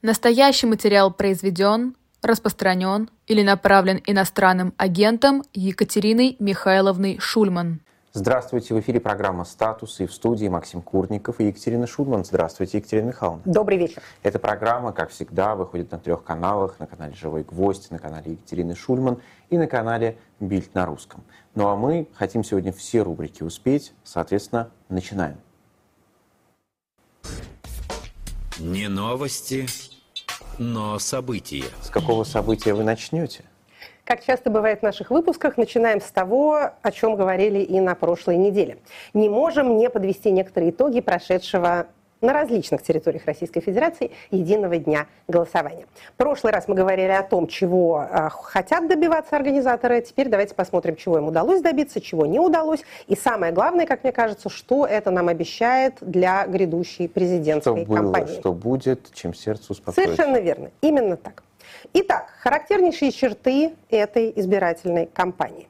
Настоящий материал произведен, распространен или направлен иностранным агентом Екатериной Михайловной Шульман. Здравствуйте, в эфире программа «Статус» и в студии Максим Курников и Екатерина Шульман. Здравствуйте, Екатерина Михайловна. Добрый вечер. Эта программа, как всегда, выходит на трех каналах. На канале «Живой гвоздь», на канале Екатерины Шульман и на канале «Бильд на русском». Ну а мы хотим сегодня все рубрики успеть, соответственно, начинаем. Не новости, но события. С какого события вы начнете? Как часто бывает в наших выпусках, начинаем с того, о чем говорили и на прошлой неделе. Не можем не подвести некоторые итоги прошедшего на различных территориях Российской Федерации единого дня голосования. В прошлый раз мы говорили о том, чего э, хотят добиваться организаторы. Теперь давайте посмотрим, чего им удалось добиться, чего не удалось. И самое главное, как мне кажется, что это нам обещает для грядущей президентской что было, кампании. Что будет, чем сердце успокоится. Совершенно верно. Именно так. Итак, характернейшие черты этой избирательной кампании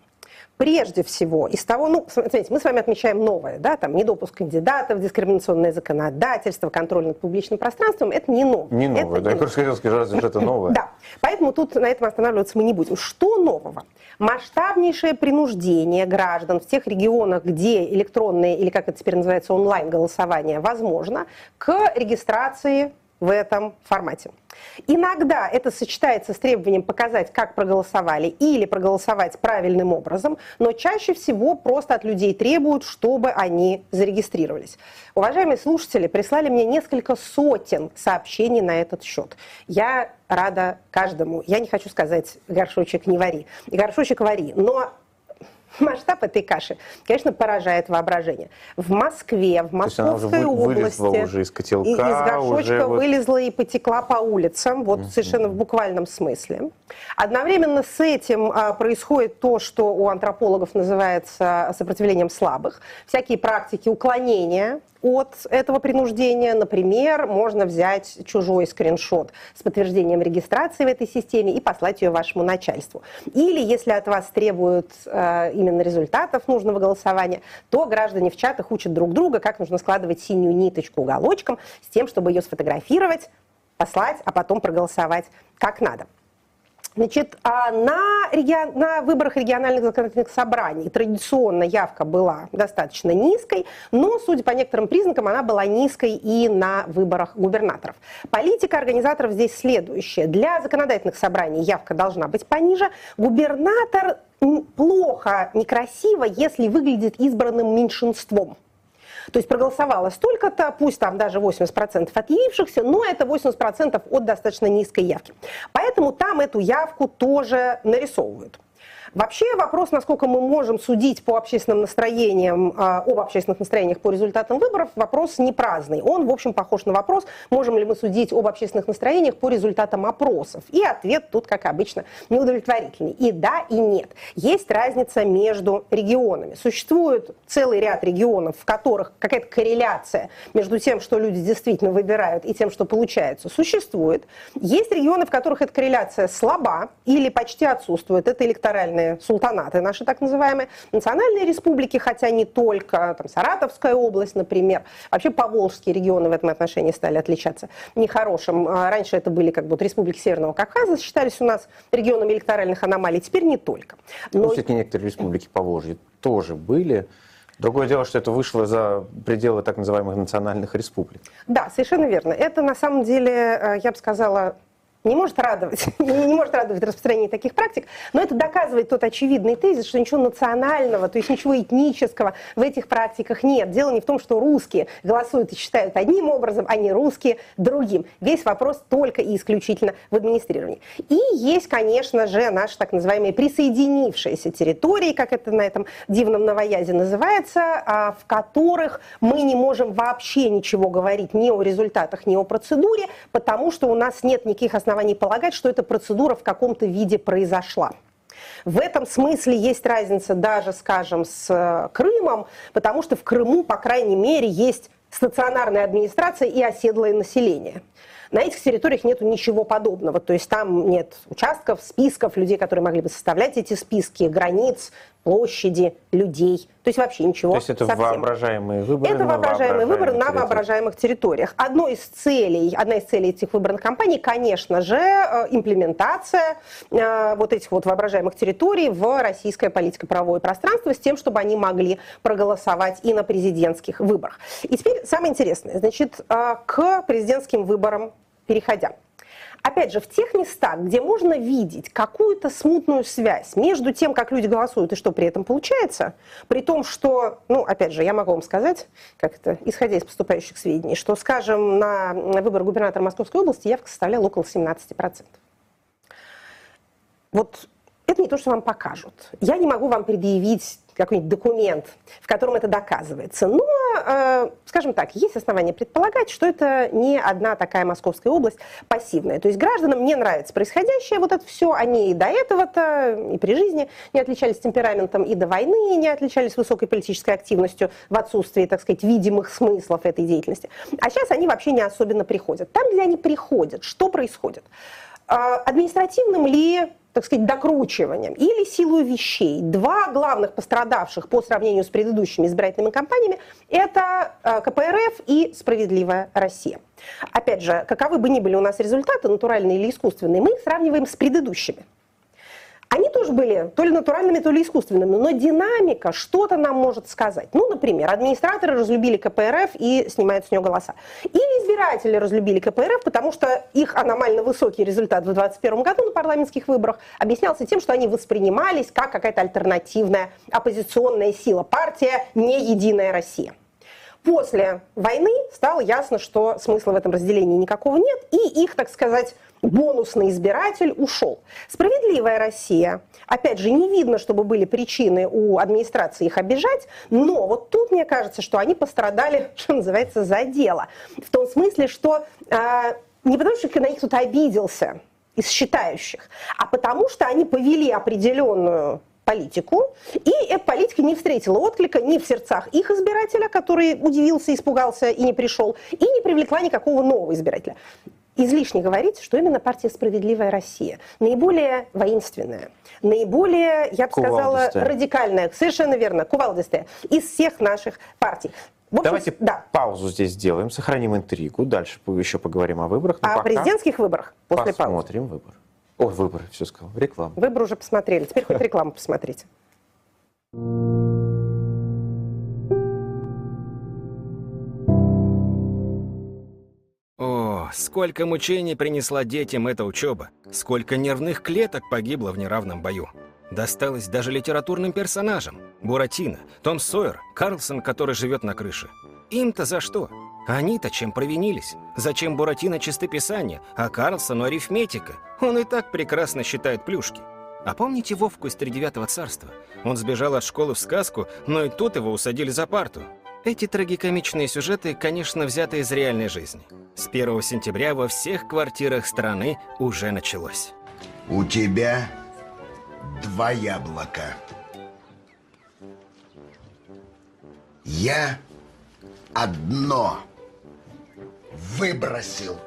прежде всего из того, ну, смотрите, мы с вами отмечаем новое, да, там, недопуск кандидатов, дискриминационное законодательство, контроль над публичным пространством, это не новое. Не новое, это да, я просто хотел сказать, разве это новое? Да, поэтому тут на этом останавливаться мы не будем. Что нового? Масштабнейшее принуждение граждан в тех регионах, где электронное, или как это теперь называется, онлайн-голосование возможно, к регистрации в этом формате. Иногда это сочетается с требованием показать, как проголосовали, или проголосовать правильным образом, но чаще всего просто от людей требуют, чтобы они зарегистрировались. Уважаемые слушатели прислали мне несколько сотен сообщений на этот счет. Я рада каждому. Я не хочу сказать горшочек не вари, горшочек вари, но масштаб этой каши, конечно, поражает воображение. В Москве, в Московской области уже из котелка, из горшочка уже вот... вылезла и потекла по улицам, вот угу. совершенно в буквальном смысле. Одновременно с этим а, происходит то, что у антропологов называется сопротивлением слабых. Всякие практики уклонения от этого принуждения. Например, можно взять чужой скриншот с подтверждением регистрации в этой системе и послать ее вашему начальству. Или, если от вас требуют э, именно результатов нужного голосования, то граждане в чатах учат друг друга, как нужно складывать синюю ниточку уголочком с тем, чтобы ее сфотографировать, послать, а потом проголосовать как надо. Значит, а на, регион, на выборах региональных законодательных собраний традиционно явка была достаточно низкой, но, судя по некоторым признакам, она была низкой и на выборах губернаторов. Политика организаторов здесь следующая. Для законодательных собраний явка должна быть пониже. Губернатор плохо, некрасиво, если выглядит избранным меньшинством. То есть проголосовало столько-то, пусть там даже 80% от явившихся, но это 80% от достаточно низкой явки. Поэтому там эту явку тоже нарисовывают. Вообще вопрос, насколько мы можем судить по общественным настроениям, а, об общественных настроениях по результатам выборов, вопрос не праздный. Он, в общем, похож на вопрос, можем ли мы судить об общественных настроениях по результатам опросов. И ответ тут, как обычно, неудовлетворительный. И да, и нет. Есть разница между регионами. Существует целый ряд регионов, в которых какая-то корреляция между тем, что люди действительно выбирают, и тем, что получается, существует. Есть регионы, в которых эта корреляция слаба или почти отсутствует. Это электоральные национальные султанаты, наши так называемые, национальные республики, хотя не только, там, Саратовская область, например, вообще поволжские регионы в этом отношении стали отличаться нехорошим. А раньше это были как бы вот республики Северного Кавказа, считались у нас регионами электоральных аномалий, теперь не только. Но... Ну, все-таки некоторые республики Поволжья тоже были. Другое дело, что это вышло за пределы так называемых национальных республик. Да, совершенно верно. Это на самом деле, э, я бы сказала, не может радовать, не может радовать распространение таких практик, но это доказывает тот очевидный тезис, что ничего национального, то есть ничего этнического в этих практиках нет. Дело не в том, что русские голосуют и считают одним образом, а не русские другим. Весь вопрос только и исключительно в администрировании. И есть, конечно же, наши так называемые присоединившиеся территории, как это на этом дивном новоязе называется, а, в которых мы не можем вообще ничего говорить ни о результатах, ни о процедуре, потому что у нас нет никаких оснований оснований полагать, что эта процедура в каком-то виде произошла. В этом смысле есть разница даже, скажем, с э, Крымом, потому что в Крыму, по крайней мере, есть стационарная администрация и оседлое население. На этих территориях нет ничего подобного. То есть там нет участков, списков, людей, которые могли бы составлять эти списки, границ, площади, людей. То есть вообще ничего. То есть это совсем. воображаемые выборы Это воображаемые выборы на воображаемых территориях. Одной из целей, одна из целей этих выборных кампаний, конечно же, э, имплементация э, вот этих вот воображаемых территорий в российское политико-правовое пространство с тем, чтобы они могли проголосовать и на президентских выборах. И теперь самое интересное, значит, э, к президентским выборам переходя. Опять же, в тех местах, где можно видеть какую-то смутную связь между тем, как люди голосуют и что при этом получается, при том, что, ну, опять же, я могу вам сказать, как это, исходя из поступающих сведений, что, скажем, на выбор губернатора Московской области явка составляла около 17%. Вот это не то, что вам покажут. Я не могу вам предъявить какой-нибудь документ, в котором это доказывается. Но, э, скажем так, есть основания предполагать, что это не одна такая Московская область пассивная. То есть гражданам не нравится происходящее, вот это все. Они и до этого-то, и при жизни не отличались темпераментом, и до войны не отличались высокой политической активностью в отсутствии, так сказать, видимых смыслов этой деятельности. А сейчас они вообще не особенно приходят. Там, где они приходят, что происходит? Э, административным ли так сказать, докручиванием или силой вещей. Два главных пострадавших по сравнению с предыдущими избирательными кампаниями – это э, КПРФ и «Справедливая Россия». Опять же, каковы бы ни были у нас результаты, натуральные или искусственные, мы их сравниваем с предыдущими. Они тоже были то ли натуральными, то ли искусственными, но динамика что-то нам может сказать. Ну, например, администраторы разлюбили КПРФ и снимают с нее голоса. Или избиратели разлюбили КПРФ, потому что их аномально высокий результат в 2021 году на парламентских выборах объяснялся тем, что они воспринимались как какая-то альтернативная оппозиционная сила, партия «Не единая Россия». После войны стало ясно, что смысла в этом разделении никакого нет, и их, так сказать, бонусный избиратель ушел. Справедливая Россия. Опять же, не видно, чтобы были причины у администрации их обижать, но вот тут мне кажется, что они пострадали, что называется, за дело. В том смысле, что э, не потому, что на них кто-то обиделся из считающих, а потому что они повели определенную политику, и эта политика не встретила отклика ни в сердцах их избирателя, который удивился, испугался и не пришел, и не привлекла никакого нового избирателя. Излишне говорить, что именно партия «Справедливая Россия» наиболее воинственная, наиболее, я бы сказала, радикальная, совершенно верно, кувалдистая, из всех наших партий. В общем, Давайте да. паузу здесь сделаем, сохраним интригу. Дальше еще поговорим о выборах. А о пока президентских выборах после паузы. посмотрим выбор. О, выборы, все сказал. Реклама. Выборы уже посмотрели, теперь хоть рекламу посмотрите. О, сколько мучений принесла детям эта учеба, сколько нервных клеток погибло в неравном бою. Досталось даже литературным персонажам. Буратино, Том Сойер, Карлсон, который живет на крыше. Им-то за что? Они-то чем провинились? Зачем Буратино чистописание, а Карлсону арифметика? Он и так прекрасно считает плюшки. А помните Вовку из Тридевятого царства? Он сбежал от школы в сказку, но и тут его усадили за парту. Эти трагикомичные сюжеты, конечно, взяты из реальной жизни. С 1 сентября во всех квартирах страны уже началось. У тебя два яблока. Я одно выбросил.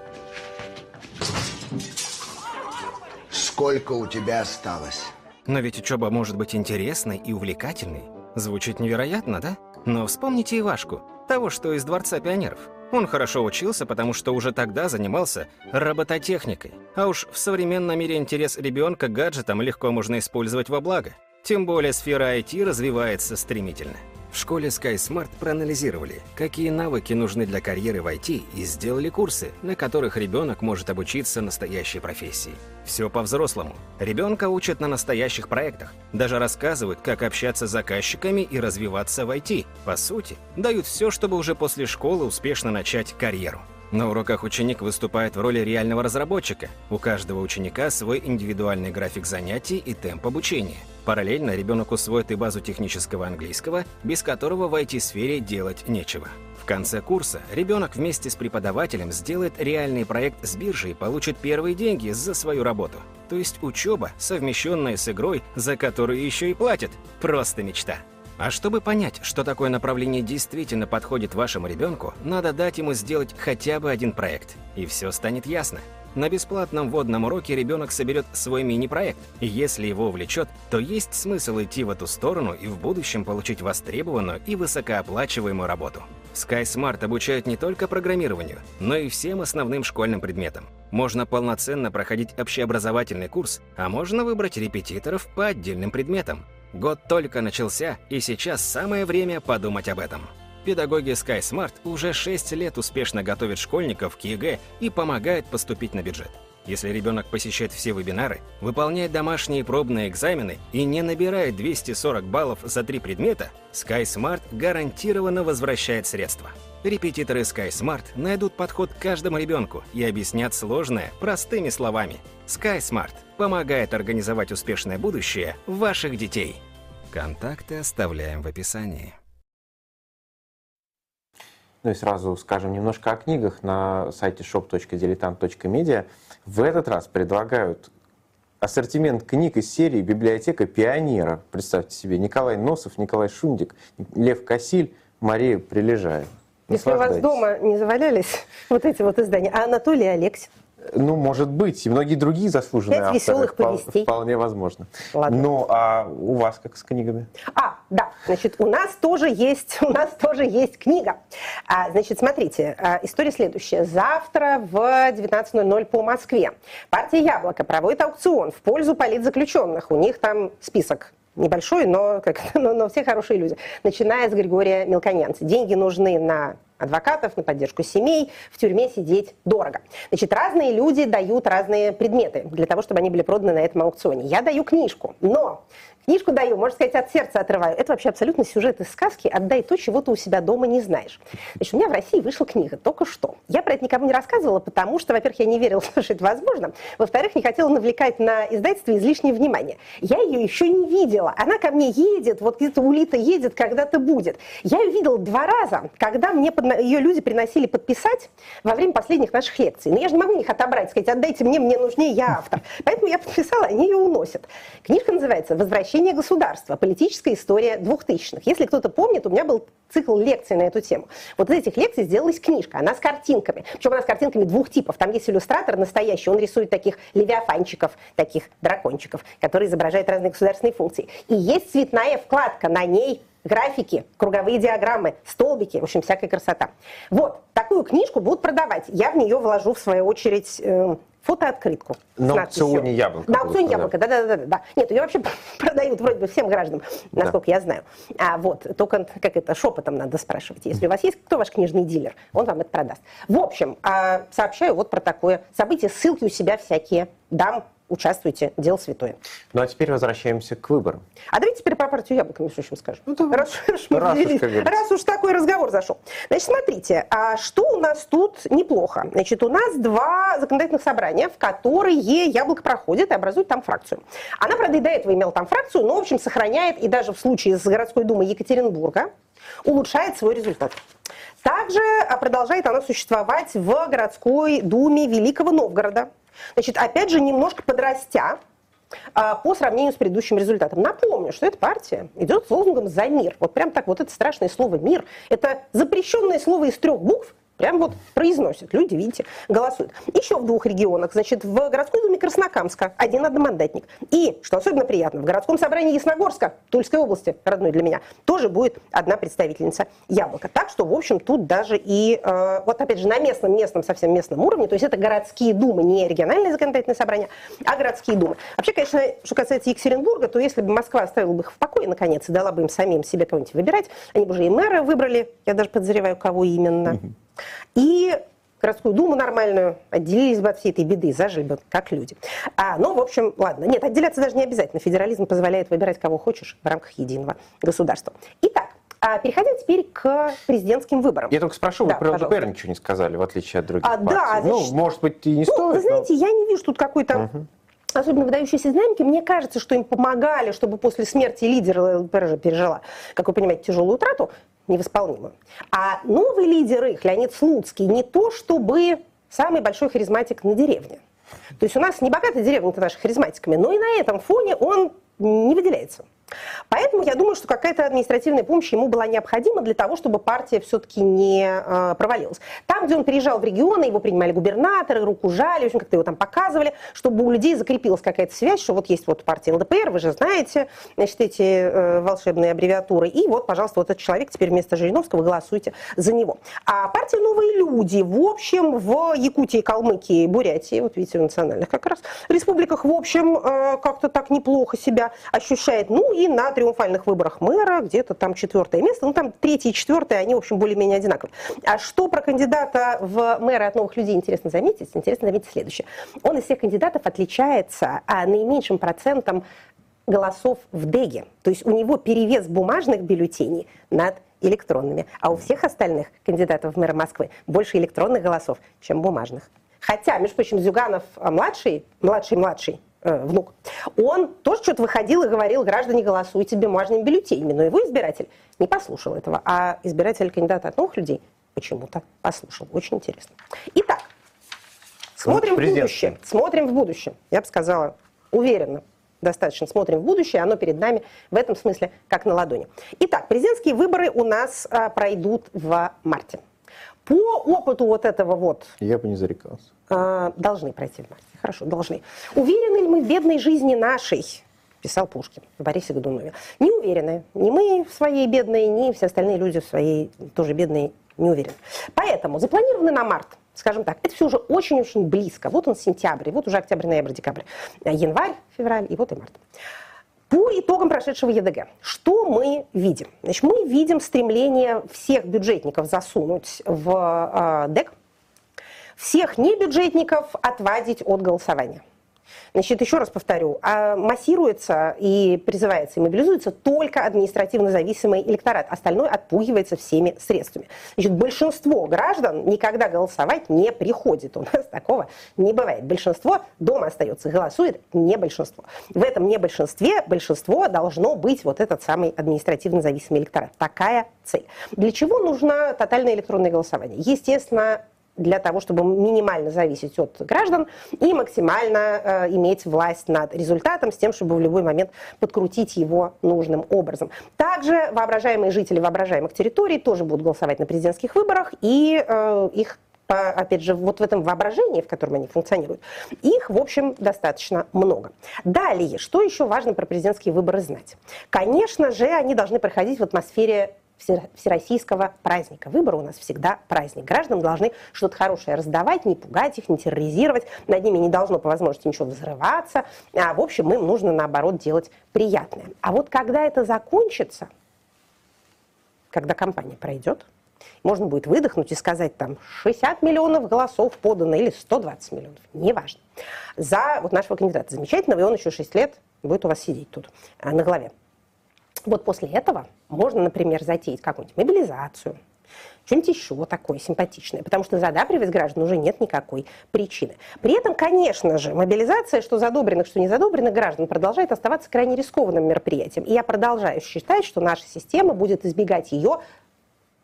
Сколько у тебя осталось? Но ведь учеба может быть интересной и увлекательной. Звучит невероятно, да? Но вспомните Ивашку, того, что из Дворца пионеров. Он хорошо учился, потому что уже тогда занимался робототехникой. А уж в современном мире интерес ребенка к гаджетам легко можно использовать во благо. Тем более сфера IT развивается стремительно. В школе SkySmart проанализировали, какие навыки нужны для карьеры в IT и сделали курсы, на которых ребенок может обучиться настоящей профессии. Все по-взрослому. Ребенка учат на настоящих проектах. Даже рассказывают, как общаться с заказчиками и развиваться в IT. По сути, дают все, чтобы уже после школы успешно начать карьеру. На уроках ученик выступает в роли реального разработчика. У каждого ученика свой индивидуальный график занятий и темп обучения. Параллельно ребенок усвоит и базу технического английского, без которого в IT-сфере делать нечего. В конце курса ребенок вместе с преподавателем сделает реальный проект с биржей и получит первые деньги за свою работу. То есть учеба, совмещенная с игрой, за которую еще и платят. Просто мечта. А чтобы понять, что такое направление действительно подходит вашему ребенку, надо дать ему сделать хотя бы один проект. И все станет ясно. На бесплатном вводном уроке ребенок соберет свой мини-проект. Если его увлечет, то есть смысл идти в эту сторону и в будущем получить востребованную и высокооплачиваемую работу. SkySmart обучает не только программированию, но и всем основным школьным предметам. Можно полноценно проходить общеобразовательный курс, а можно выбрать репетиторов по отдельным предметам. Год только начался, и сейчас самое время подумать об этом. Педагоги SkySmart уже 6 лет успешно готовят школьников к ЕГЭ и помогают поступить на бюджет. Если ребенок посещает все вебинары, выполняет домашние пробные экзамены и не набирает 240 баллов за три предмета, SkySmart гарантированно возвращает средства. Репетиторы SkySmart найдут подход к каждому ребенку и объяснят сложное простыми словами. SkySmart помогает организовать успешное будущее ваших детей. Контакты оставляем в описании. Ну и сразу скажем немножко о книгах. На сайте shop.diletant.media в этот раз предлагают ассортимент книг из серии «Библиотека пионера». Представьте себе, Николай Носов, Николай Шундик, Лев Косиль, Мария Прилежая. Если у вас дома не завалялись вот эти вот издания, а Анатолий Алексин? Ну, может быть. И многие другие заслуженные Пять авторы. веселых повестей. Вполне возможно. Ладно. Ну, а у вас как с книгами? А, да, значит, у нас тоже есть, у нас тоже есть книга. А, значит, смотрите, а, история следующая. Завтра в 19.00 по Москве партия «Яблоко» проводит аукцион в пользу политзаключенных. У них там список небольшой, но, как, но, но все хорошие люди. Начиная с Григория Мелконянца. Деньги нужны на адвокатов, на поддержку семей. В тюрьме сидеть дорого. Значит, разные люди дают разные предметы для того, чтобы они были проданы на этом аукционе. Я даю книжку, но Книжку даю, можно сказать, от сердца отрываю. Это вообще абсолютно сюжет из сказки «Отдай то, чего ты у себя дома не знаешь». Значит, у меня в России вышла книга только что. Я про это никому не рассказывала, потому что, во-первых, я не верила, что это возможно. Во-вторых, не хотела навлекать на издательство излишнее внимание. Я ее еще не видела. Она ко мне едет, вот где-то улита едет, когда-то будет. Я ее видела два раза, когда мне под... ее люди приносили подписать во время последних наших лекций. Но я же не могу их отобрать, сказать, отдайте мне, мне нужнее, я автор. Поэтому я подписала, они ее уносят. Книжка называется «Возвращение государства. Политическая история двухтысячных. Если кто-то помнит, у меня был цикл лекций на эту тему. Вот из этих лекций сделалась книжка. Она с картинками. Причем она с картинками двух типов. Там есть иллюстратор настоящий, он рисует таких левиафанчиков, таких дракончиков, которые изображают разные государственные функции. И есть цветная вкладка, на ней графики, круговые диаграммы, столбики, в общем, всякая красота. Вот, такую книжку будут продавать. Я в нее вложу, в свою очередь, э, фотооткрытку. На аукционе яблоко. На аукционе яблоко, да, да, да, да. Нет, ее вообще продают вроде бы всем гражданам, насколько да. я знаю. А вот, только как это, шепотом надо спрашивать. Если у вас есть, кто ваш книжный дилер, он вам это продаст. В общем, а, сообщаю вот про такое событие. Ссылки у себя всякие дам участвуйте, дело святое. Ну а теперь возвращаемся к выборам. А давайте теперь про партию яблоко, между прочим, скажем. Ну, давай. раз, раз, раз, уж, раз уж такой разговор зашел. Значит, смотрите, а что у нас тут неплохо? Значит, у нас два законодательных собрания, в которые яблоко проходит и образует там фракцию. Она, правда, и до этого имела там фракцию, но, в общем, сохраняет, и даже в случае с городской думой Екатеринбурга, улучшает свой результат. Также а, продолжает она существовать в городской думе Великого Новгорода, Значит, опять же, немножко подрастя, а, по сравнению с предыдущим результатом. Напомню, что эта партия идет с лозунгом «За мир». Вот прям так вот это страшное слово «мир». Это запрещенное слово из трех букв, Прям вот произносят. Люди, видите, голосуют. Еще в двух регионах. Значит, в городской думе Краснокамска один одномандатник. И, что особенно приятно, в городском собрании Ясногорска, Тульской области, родной для меня, тоже будет одна представительница Яблоко. Так что, в общем, тут даже и, э, вот опять же, на местном, местном, совсем местном уровне, то есть это городские думы, не региональные законодательные собрания, а городские думы. Вообще, конечно, что касается Екатеринбурга, то если бы Москва оставила бы их в покое, наконец, и дала бы им самим себе кого-нибудь выбирать, они бы уже и мэра выбрали, я даже подозреваю, кого именно. И городскую думу нормальную, отделились бы от всей этой беды, зажили бы как люди. А, ну, в общем, ладно. Нет, отделяться даже не обязательно. Федерализм позволяет выбирать кого хочешь в рамках единого государства. Итак, а переходя теперь к президентским выборам. Я только спрошу, да, вы про ЛДПР ничего не сказали, в отличие от других а, партий. Да, ну, может быть, и не ну, стоит. Вы знаете, но... я не вижу тут какой-то... Угу особенно выдающиеся динамики, мне кажется, что им помогали, чтобы после смерти лидера ЛДПР пережила, как вы понимаете, тяжелую утрату, невосполнимую. А новый лидер их, Леонид Слуцкий, не то чтобы самый большой харизматик на деревне. То есть у нас не богатая деревня наша харизматиками, но и на этом фоне он не выделяется. Поэтому я думаю, что какая-то административная помощь ему была необходима для того, чтобы партия все-таки не э, провалилась. Там, где он приезжал в регионы, его принимали губернаторы, руку жали, в общем, как-то его там показывали, чтобы у людей закрепилась какая-то связь, что вот есть вот партия ЛДПР, вы же знаете, значит, эти э, волшебные аббревиатуры, и вот, пожалуйста, вот этот человек теперь вместо Жириновского, голосуйте за него. А партия «Новые люди», в общем, в Якутии, Калмыкии, Бурятии, вот видите, в национальных как раз республиках, в общем, э, как-то так неплохо себя ощущает. Ну и на триумфальных выборах мэра где-то там четвертое место, ну там третье и четвертое, они, в общем, более-менее одинаковые. А что про кандидата в мэра от новых людей интересно заметить? Интересно заметить следующее. Он из всех кандидатов отличается а, наименьшим процентом голосов в ДЭГе. То есть у него перевес бумажных бюллетеней над электронными. А у всех остальных кандидатов в мэра Москвы больше электронных голосов, чем бумажных. Хотя, между прочим, Зюганов а, младший, младший-младший, э, внук, он тоже что-то выходил и говорил, граждане, голосуйте бумажными бюллетенями. Но его избиратель не послушал этого, а избиратель кандидата от новых людей почему-то послушал. Очень интересно. Итак, смотрим в будущее. Смотрим в будущее. Я бы сказала, уверенно, достаточно смотрим в будущее, оно перед нами в этом смысле как на ладони. Итак, президентские выборы у нас а, пройдут в марте. По опыту вот этого вот... Я бы не зарекался. А, должны пройти в марте. Хорошо, должны. Уверены ли мы в бедной жизни нашей? Писал Пушкин в Борисе Годунове. Не уверены. Ни мы в своей бедной, ни все остальные люди в своей тоже бедной не уверены. Поэтому запланированы на март скажем так, это все уже очень-очень близко. Вот он сентябрь, и вот уже октябрь, ноябрь, декабрь, январь, февраль, и вот и март. По итогам прошедшего ЕДГ, что мы видим? Значит, мы видим стремление всех бюджетников засунуть в э, ДЭК, всех небюджетников отвадить от голосования. Значит, еще раз повторю, а массируется и призывается, и мобилизуется только административно зависимый электорат. Остальное отпугивается всеми средствами. Значит, большинство граждан никогда голосовать не приходит. У нас такого не бывает. Большинство дома остается, голосует не большинство. В этом не большинстве большинство должно быть вот этот самый административно зависимый электорат. Такая цель. Для чего нужно тотальное электронное голосование? Естественно, для того, чтобы минимально зависеть от граждан и максимально э, иметь власть над результатом с тем, чтобы в любой момент подкрутить его нужным образом. Также воображаемые жители воображаемых территорий тоже будут голосовать на президентских выборах, и э, их опять же, вот в этом воображении, в котором они функционируют, их, в общем, достаточно много. Далее, что еще важно про президентские выборы знать? Конечно же, они должны проходить в атмосфере всероссийского праздника. Выборы у нас всегда праздник. Гражданам должны что-то хорошее раздавать, не пугать их, не терроризировать. Над ними не должно по возможности ничего взрываться. А, в общем, им нужно, наоборот, делать приятное. А вот когда это закончится, когда кампания пройдет, можно будет выдохнуть и сказать там 60 миллионов голосов подано или 120 миллионов, неважно, за вот нашего кандидата замечательного, и он еще 6 лет будет у вас сидеть тут а, на голове. Вот после этого можно, например, затеять какую-нибудь мобилизацию, что-нибудь еще такое симпатичное, потому что задабривать граждан уже нет никакой причины. При этом, конечно же, мобилизация, что задобренных, что незадобренных граждан, продолжает оставаться крайне рискованным мероприятием. И я продолжаю считать, что наша система будет избегать ее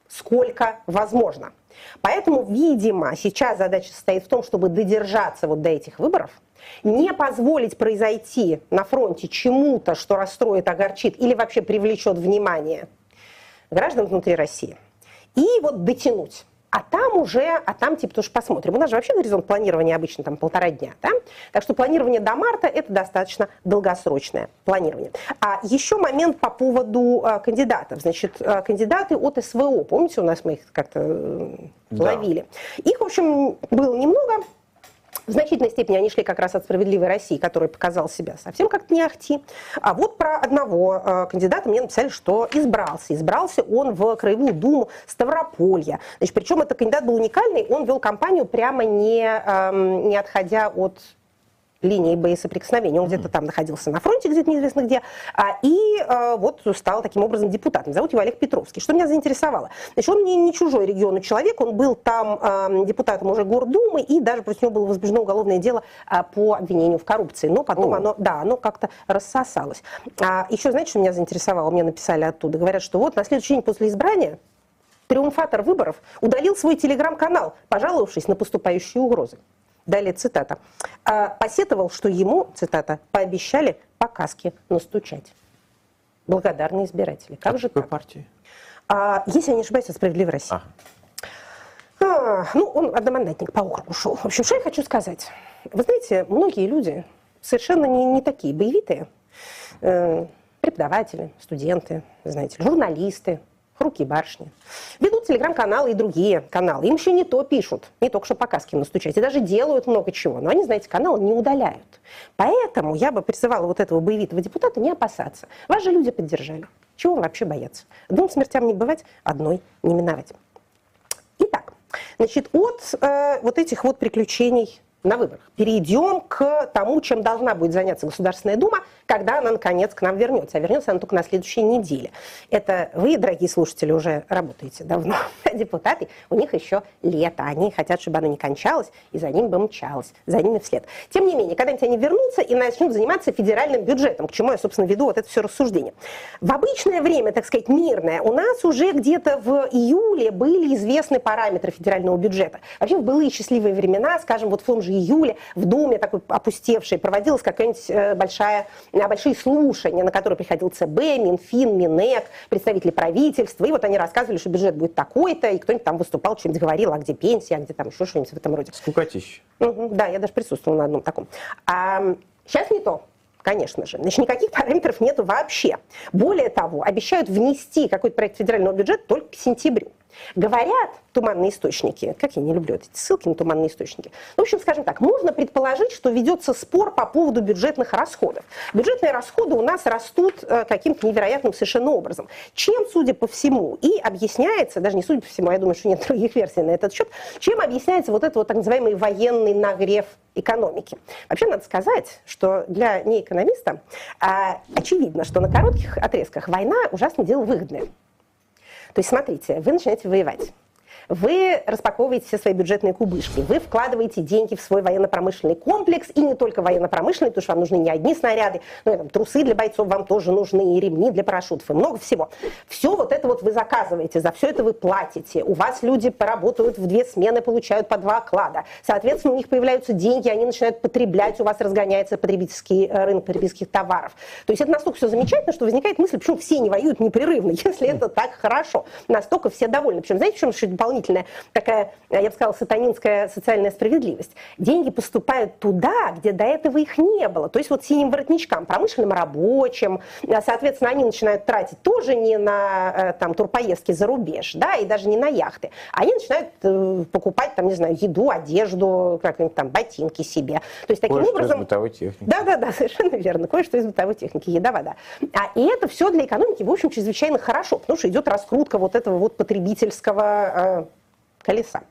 сколько возможно. Поэтому, видимо, сейчас задача состоит в том, чтобы додержаться вот до этих выборов – не позволить произойти на фронте чему-то, что расстроит, огорчит или вообще привлечет внимание граждан внутри России. И вот дотянуть. А там уже, а там типа тоже посмотрим. У нас же вообще горизонт планирования обычно там полтора дня, да? Так что планирование до марта это достаточно долгосрочное планирование. А еще момент по поводу а, кандидатов. Значит, а, кандидаты от СВО, помните, у нас мы их как-то э, да. ловили. Их, в общем, было немного, в значительной степени они шли как раз от «Справедливой России», который показал себя совсем как-то не ахти. А вот про одного э, кандидата мне написали, что избрался. Избрался он в Краевую Думу Ставрополья. Значит, причем этот кандидат был уникальный, он вел кампанию прямо не, эм, не отходя от линии боесоприкосновения. Он где-то там находился на фронте, где-то неизвестно где, а, и а, вот стал таким образом депутатом. Зовут его Олег Петровский. Что меня заинтересовало? Значит, он не, не чужой региону человек, он был там депутатом уже Гордумы, и даже против него было возбуждено уголовное дело а, по обвинению в коррупции. Но потом О. оно, да, оно как-то рассосалось. А, еще, знаете, что меня заинтересовало? Мне написали оттуда. Говорят, что вот на следующий день после избрания триумфатор выборов удалил свой телеграм-канал, пожаловавшись на поступающие угрозы. Далее цитата. «А, «Посетовал, что ему, цитата, пообещали по каске настучать». Благодарные избиратели. Как От же какой так? партии? А, если я не ошибаюсь, от «Справедливой России». Ага. А, ну, он одномандатник по округу шел. В общем, что я хочу сказать. Вы знаете, многие люди совершенно не, не такие боевитые. Э, преподаватели, студенты, знаете, журналисты, руки барышни. Ведут телеграм-каналы и другие каналы. Им еще не то пишут, не только что по каске настучать, и даже делают много чего. Но они, знаете, каналы не удаляют. Поэтому я бы призывала вот этого боевитого депутата не опасаться. Вас же люди поддержали. Чего вам вообще бояться? Двум смертям не бывать, одной не миновать. Итак, значит, от э, вот этих вот приключений на выборах перейдем к тому, чем должна будет заняться Государственная Дума, когда она, наконец, к нам вернется. А вернется она только на следующей неделе. Это вы, дорогие слушатели, уже работаете давно. Депутаты, у них еще лето. Они хотят, чтобы оно не кончалось, и за ним бы мчалось, за ними вслед. Тем не менее, когда-нибудь они вернутся и начнут заниматься федеральным бюджетом, к чему я, собственно, веду вот это все рассуждение. В обычное время, так сказать, мирное, у нас уже где-то в июле были известны параметры федерального бюджета. Вообще в былые счастливые времена, скажем, вот в том же июле в Думе такой опустевшей проводилась какая-нибудь э, большая, э, большие слушания, на которые приходил ЦБ, Минфин, Минэк, представители правительства, и вот они рассказывали, что бюджет будет такой-то, и кто-нибудь там выступал, что-нибудь говорил, а где пенсия, а где там еще что-нибудь в этом роде. Скукотища. Мгм, да, я даже присутствовала на одном таком. А, сейчас не то. Конечно же. Значит, никаких параметров нету вообще. Более того, обещают внести какой-то проект федерального бюджета только к сентябрю. Говорят туманные источники, как я не люблю эти ссылки на туманные источники. В общем, скажем так, можно предположить, что ведется спор по поводу бюджетных расходов. Бюджетные расходы у нас растут э, каким-то невероятным совершенно образом. Чем, судя по всему, и объясняется, даже не судя по всему, я думаю, что нет других версий на этот счет, чем объясняется вот этот вот так называемый военный нагрев экономики. Вообще, надо сказать, что для неэкономиста а, очевидно, что на коротких отрезках война ужасно дело выгодное. То есть, смотрите, вы начинаете воевать. Вы распаковываете все свои бюджетные кубышки, вы вкладываете деньги в свой военно-промышленный комплекс, и не только военно-промышленный, потому что вам нужны не одни снаряды, но и там, трусы для бойцов вам тоже нужны, и ремни для парашютов, и много всего. Все вот это вот вы заказываете, за все это вы платите. У вас люди поработают в две смены, получают по два оклада. Соответственно, у них появляются деньги, они начинают потреблять, у вас разгоняется потребительский э, рынок потребительских товаров. То есть это настолько все замечательно, что возникает мысль, почему все не воюют непрерывно, если это так хорошо. Настолько все довольны. Причем, знаете, в чем еще дополнительная такая, я бы сказала, сатанинская социальная справедливость? Деньги поступают туда, где до этого их не было. То есть вот синим воротничкам, промышленным рабочим, а, соответственно, они начинают тратить тоже не на э, там, турпоездки за рубеж, да, и даже не на яхты. Они начинают э, покупать, там, не знаю, еду, одежду, как-нибудь там, ботинки себе. То есть таким Кое-что образом... из бытовой техники. Да, да, да, совершенно верно. Кое-что из бытовой техники, еда, вода. А, и это все для экономики, в общем, чрезвычайно хорошо, потому что идет раскрутка вот этого вот потребительского э, колеса.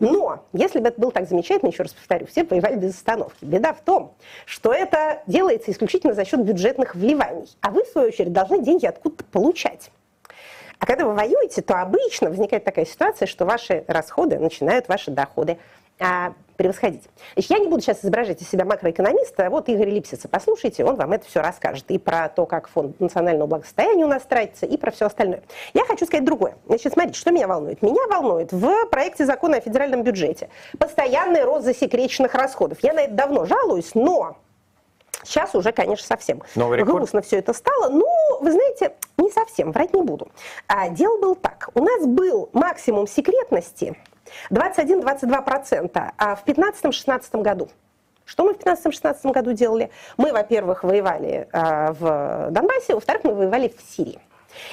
Но, если бы это было так замечательно, еще раз повторю, все воевали без остановки. Беда в том, что это делается исключительно за счет бюджетных вливаний. А вы, в свою очередь, должны деньги откуда-то получать. А когда вы воюете, то обычно возникает такая ситуация, что ваши расходы начинают ваши доходы а, превосходить. Значит, я не буду сейчас изображать из себя макроэкономиста. Вот Игорь Липсица, послушайте, он вам это все расскажет. И про то, как фонд национального благосостояния у нас тратится, и про все остальное. Я хочу сказать другое. Значит, смотрите, что меня волнует. Меня волнует в проекте закона о федеральном бюджете постоянный рост засекреченных расходов. Я на это давно жалуюсь, но Сейчас уже, конечно, совсем Новый рекорд? грустно все это стало. Ну, вы знаете, не совсем, врать не буду. А, дело было так. У нас был максимум секретности 21-22% а в 15-16 году. Что мы в 15-16 году делали? Мы, во-первых, воевали а, в Донбассе, во-вторых, мы воевали в Сирии.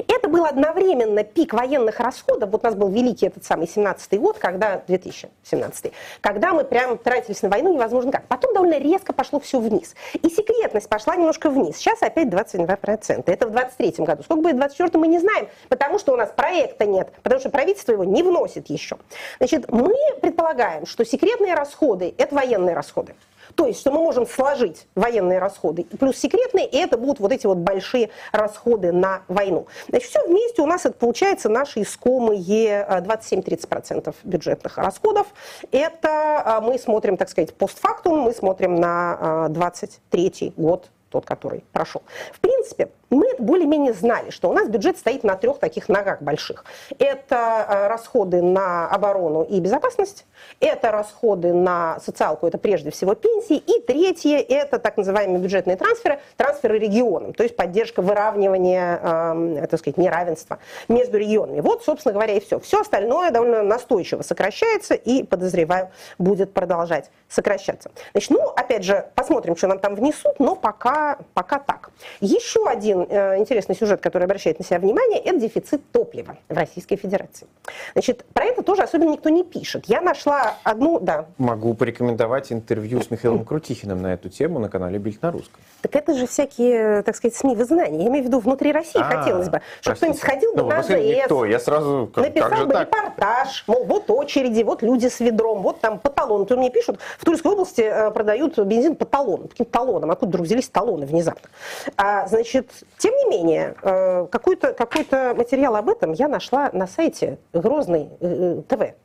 Это был одновременно пик военных расходов. Вот у нас был великий этот самый 17-й год, когда, 2017 когда мы прям тратились на войну невозможно как. Потом довольно резко пошло все вниз. И секретность пошла немножко вниз. Сейчас опять 22%. Это в 23 году. Сколько будет в 24 мы не знаем, потому что у нас проекта нет, потому что правительство его не вносит еще. Значит, мы предполагаем, что секретные расходы – это военные расходы. То есть, что мы можем сложить военные расходы плюс секретные, и это будут вот эти вот большие расходы на войну. Значит, все вместе у нас это получается наши искомые 27-30% бюджетных расходов. Это а, мы смотрим, так сказать, постфактум, мы смотрим на 23 год, тот, который прошел. В принципе, мы более-менее знали, что у нас бюджет стоит на трех таких ногах больших. Это э, расходы на оборону и безопасность, это расходы на социалку, это прежде всего пенсии, и третье – это так называемые бюджетные трансферы, трансферы регионам, то есть поддержка выравнивания, э, так сказать, неравенства между регионами. Вот, собственно говоря, и все. Все остальное довольно настойчиво сокращается и, подозреваю, будет продолжать сокращаться. Значит, ну, опять же, посмотрим, что нам там внесут, но пока, пока так. Еще один э, интересный сюжет, который обращает на себя внимание, это дефицит топлива в Российской Федерации. Значит, про это тоже особенно никто не пишет. Я нашла одну, да. Могу порекомендовать интервью с Михаилом Крутихиным на эту тему на канале Бильд на русском. Так это же всякие, так сказать, СМИ вызнания. Я имею в виду внутри России А, хотелось бы, чтобы кто-нибудь сходил бы Ну, на АЗС, никто. Я сразу, как, написал как же бы так? репортаж, мол, вот очереди, вот люди с ведром, вот там по талону. То мне пишут, в Тульской области э, продают бензин по талону, по каким талонам, откуда вдруг взялись талоны внезапно. А, значит, тем не менее, э, какой-то какой материал об этом я нашла на сайте Грозный э, э, ТВ.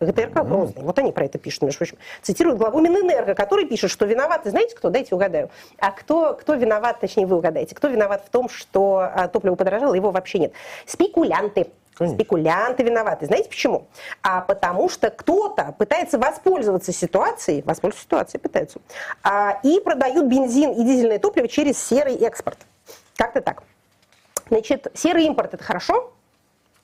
ГТРК Грозный. Вот они про это пишут, между прочим. Цитируют главу Минэнерго, который пишет, что виноваты, знаете кто? Дайте угадаю. А кто, кто виноват, точнее вы угадаете, кто виноват в том, что а, топливо подорожало, его вообще нет? Спекулянты. Конечно. Спекулянты виноваты. Знаете почему? А потому что кто-то пытается воспользоваться ситуацией, воспользоваться ситуацией пытаются, а, и продают бензин и дизельное топливо через серый экспорт. Как-то так. Значит, серый импорт это хорошо,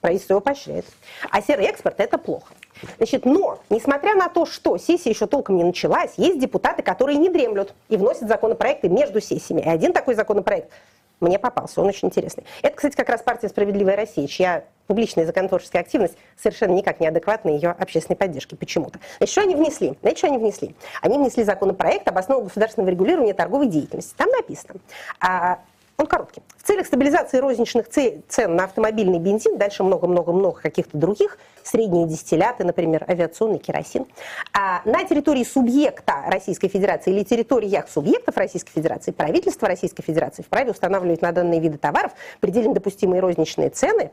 правительство его поощряет. А серый экспорт это плохо. Значит, но, несмотря на то, что сессия еще толком не началась, есть депутаты, которые не дремлют и вносят законопроекты между сессиями. И один такой законопроект мне попался, он очень интересный. Это, кстати, как раз партия «Справедливая Россия», чья публичная законотворческая активность совершенно никак не адекватна ее общественной поддержке почему-то. Значит, что они внесли? Знаете, что они внесли? Они внесли законопроект об основах государственного регулирования торговой деятельности. Там написано, а, он короткий. В целях стабилизации розничных це- цен на автомобильный бензин, дальше много-много-много каких-то других, средние дистилляты, например, авиационный керосин, а на территории субъекта Российской Федерации или территориях субъектов Российской Федерации правительство Российской Федерации вправе устанавливать на данные виды товаров предельно допустимые розничные цены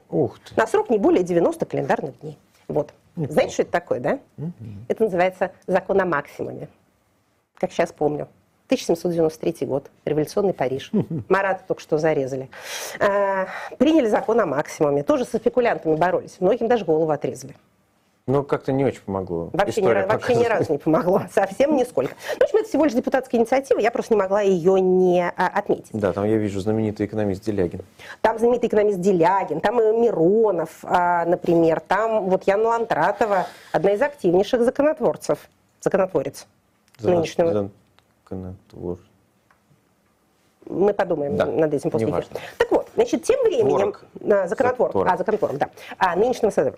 на срок не более 90 календарных дней. Вот. Знаете, что это такое, да? Это называется закон о максимуме. Как сейчас помню. 1793 год, революционный Париж. Марата только что зарезали. А, приняли закон о максимуме. Тоже со спекулянтами боролись. Многим даже голову отрезали. Ну, как-то не очень помогло. Вообще, ни, История ra- вообще ни разу не помогло. Совсем нисколько. Ну, в общем, это всего лишь депутатская инициатива. Я просто не могла ее не а, отметить. Да, там я вижу знаменитый экономист Делягин. Там знаменитый экономист Делягин, там и Миронов, а, например, там вот Яна Лантратова, одна из активнейших законотворцев, законотворец нынешнего. Законотвор. Мы подумаем Да, над этим после эфира. Так вот, значит, тем временем... Творог. Законотворок. Творог. А, законотворок, да. А, нынешнего созыва.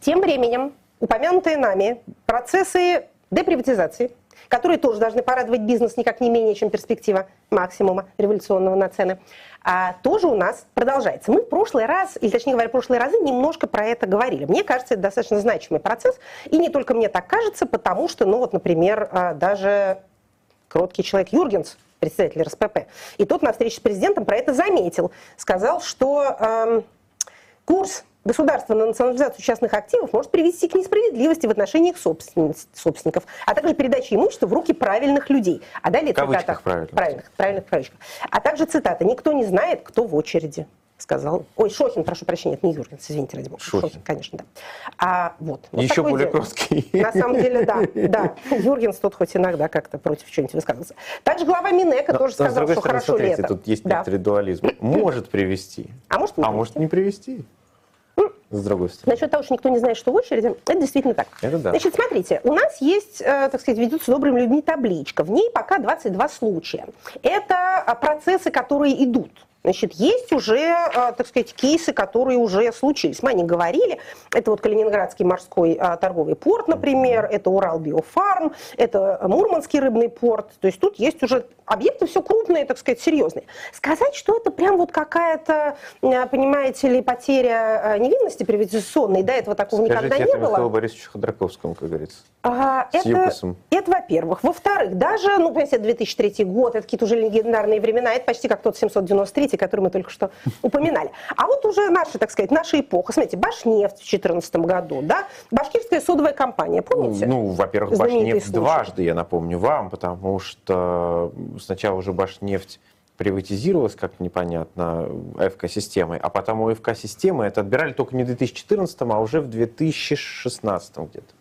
Тем временем упомянутые нами процессы деприватизации, которые тоже должны порадовать бизнес никак не менее, чем перспектива максимума революционного на цены, а, тоже у нас продолжается. Мы в прошлый раз, или точнее говоря, в прошлые разы немножко про это говорили. Мне кажется, это достаточно значимый процесс, и не только мне так кажется, потому что, ну вот, например, а, даже кроткий человек Юргенс, председатель РСПП, и тот на встрече с президентом про это заметил. Сказал, что эм, курс государства на национализацию частных активов может привести к несправедливости в отношении их собственни- собственников, а также передаче имущества в руки правильных людей. А далее цитата. правильных. Правильных, правильных кавычках. А также цитата. «Никто не знает, кто в очереди». Сказал. Ой, Шохин, прошу прощения, это не Юргенс, извините, ради бога. Шохин. конечно, да. А, вот, вот Еще более дело. кроткий. На самом деле, да, да. Юргенс тут хоть иногда как-то против чего-нибудь высказывался. Также глава Минэка Но- тоже но, сказал, что хорошо смотрите, лето. тут есть Да. некоторый дуализм. Может привести, А может, не а привести. может не привести. С другой стороны. Насчет того, что никто не знает, что в очереди, это действительно так. Это да. Значит, смотрите, у нас есть, э, так сказать, ведется добрыми людьми табличка. В ней пока 22 случая. Это а, процессы, которые идут. Значит, есть уже, э, так сказать, кейсы, которые уже случились. Мы о них говорили. Это вот Калининградский морской а, торговый порт, например, это Урал Биофарм, это Мурманский рыбный порт. То есть тут есть уже объекты все крупные, так сказать, серьезные. Сказать, что это прям вот какая-то, э, понимаете ли, потеря э, невинности приватизационной, до этого такого никогда Скажите не это было. Михаилу Борисовичу Ходорковскому, как говорится. А, С это, ЮКОСом. это, во-первых. Во-вторых, даже, ну, понимаете, это 2003 год, это какие-то уже легендарные времена, это почти как тот 793, который мы только что упоминали. А вот уже наша, так сказать, наша эпоха. Смотрите, Башнефть в 2014 году, да, Башкирская содовая компания, помните? Ну, во-первых, Башнефть случай. дважды, я напомню вам, потому что сначала уже Башнефть приватизировалась как-то непонятно АФК-системой, а потом у АФК-системы это отбирали только не в 2014, а уже в 2016 где-то.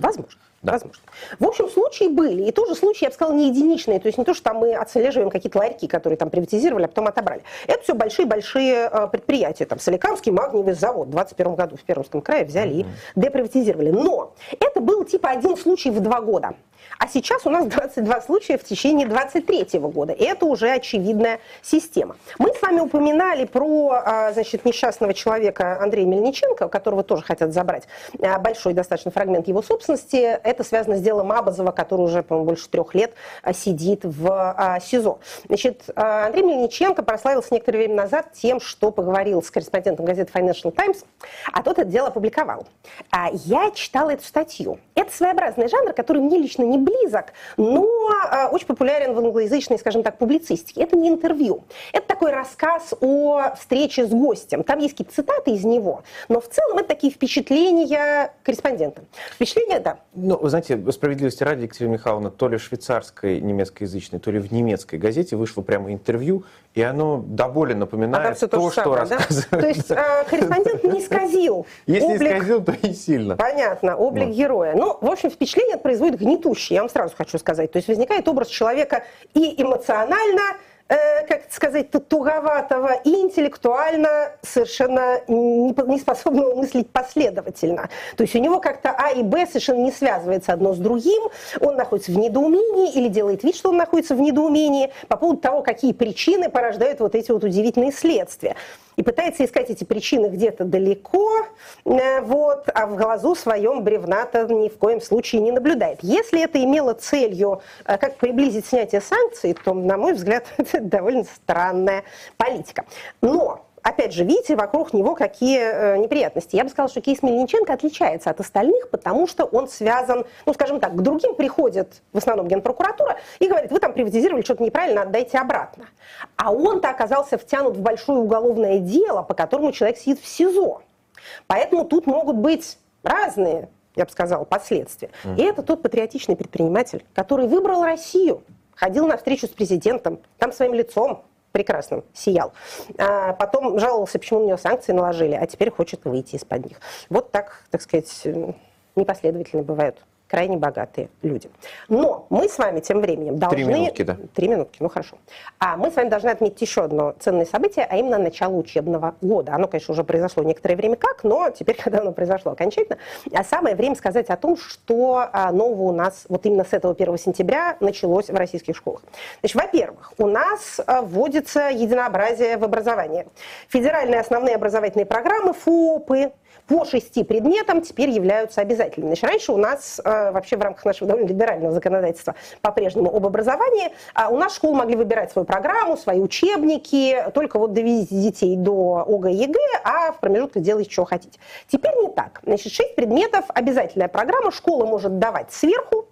Возможно. Да. Возможно. В общем, случаи были. И тоже случаи, я бы сказала, не единичные. То есть не то, что там мы отслеживаем какие-то ларьки, которые там приватизировали, а потом отобрали. Это все большие-большие э, предприятия. Там Соликамский магниевый завод в 21 году в Пермском крае взяли и деприватизировали. Но это был типа один случай в два года. А сейчас у нас 22 случая в течение 23 года. И это уже очевидная система. Мы с вами упоминали про а, значит, несчастного человека Андрея Мельниченко, которого тоже хотят забрать а, большой достаточно фрагмент его собственности. Это связано с делом Абазова, который уже, по-моему, больше трех лет а, сидит в СИЗО. Значит, Андрей Мельниченко прославился некоторое время назад тем, что поговорил с корреспондентом газеты Financial Times, а тот это дело опубликовал. Я читала эту статью. Это своеобразный жанр, который мне лично не близок, но э, очень популярен в англоязычной, скажем так, публицистике. Это не интервью. Это такой рассказ о встрече с гостем. Там есть какие-то цитаты из него, но в целом это такие впечатления корреспондента. Впечатления, да. Ну, вы знаете, справедливости ради, Екатерина Михайловна, то ли в швейцарской немецкоязычной, то ли в немецкой газете вышло прямо интервью, и оно до боли напоминает а то, то что самое, рассказывает. Да? То есть э, корреспондент не исказил. Если облик... исказил, то и сильно. Понятно, облик вот. героя. Ну, в общем, впечатление производит гнетущее, я вам сразу хочу сказать. То есть возникает образ человека и эмоционально, э, как сказать, туговатого и интеллектуально совершенно не, способного мыслить последовательно. То есть у него как-то А и Б совершенно не связывается одно с другим, он находится в недоумении или делает вид, что он находится в недоумении по поводу того, какие причины порождают вот эти вот удивительные следствия и пытается искать эти причины где-то далеко, э, вот, а в глазу своем бревната ни в коем случае не наблюдает. Если это имело целью э, как приблизить снятие санкций, то, на мой взгляд, это довольно странная политика. Но опять же, видите, вокруг него какие э, неприятности. Я бы сказала, что кейс Мельниченко отличается от остальных, потому что он связан, ну, скажем так, к другим приходит в основном генпрокуратура и говорит, вы там приватизировали что-то неправильно, отдайте обратно. А он-то оказался втянут в большое уголовное дело, по которому человек сидит в СИЗО. Поэтому тут могут быть разные, я бы сказала, последствия. Mm. И это тот патриотичный предприниматель, который выбрал Россию, ходил на встречу с президентом, там своим лицом прекрасным сиял. А потом жаловался, почему на него санкции наложили, а теперь хочет выйти из-под них. Вот так, так сказать, непоследовательно бывают крайне богатые люди. Но мы с вами тем временем должны... Три минутки, да. Три минутки, ну хорошо. А мы с вами должны отметить еще одно ценное событие, а именно начало учебного года. Оно, конечно, уже произошло некоторое время как, но теперь, когда оно произошло окончательно, а самое время сказать о том, что а, нового у нас вот именно с этого 1 сентября началось в российских школах. Значит, во-первых, у нас а, вводится единообразие в образовании. Федеральные основные образовательные программы, ФОПы, по шести предметам теперь являются обязательными. Значит, раньше у нас э, вообще в рамках нашего довольно либерального законодательства по-прежнему об образовании, а у нас школы могли выбирать свою программу, свои учебники, только вот довезите детей до ОГЭ, ЕГЭ, а в промежутках делайте, что хотите. Теперь не так. Значит, шесть предметов, обязательная программа, школа может давать сверху,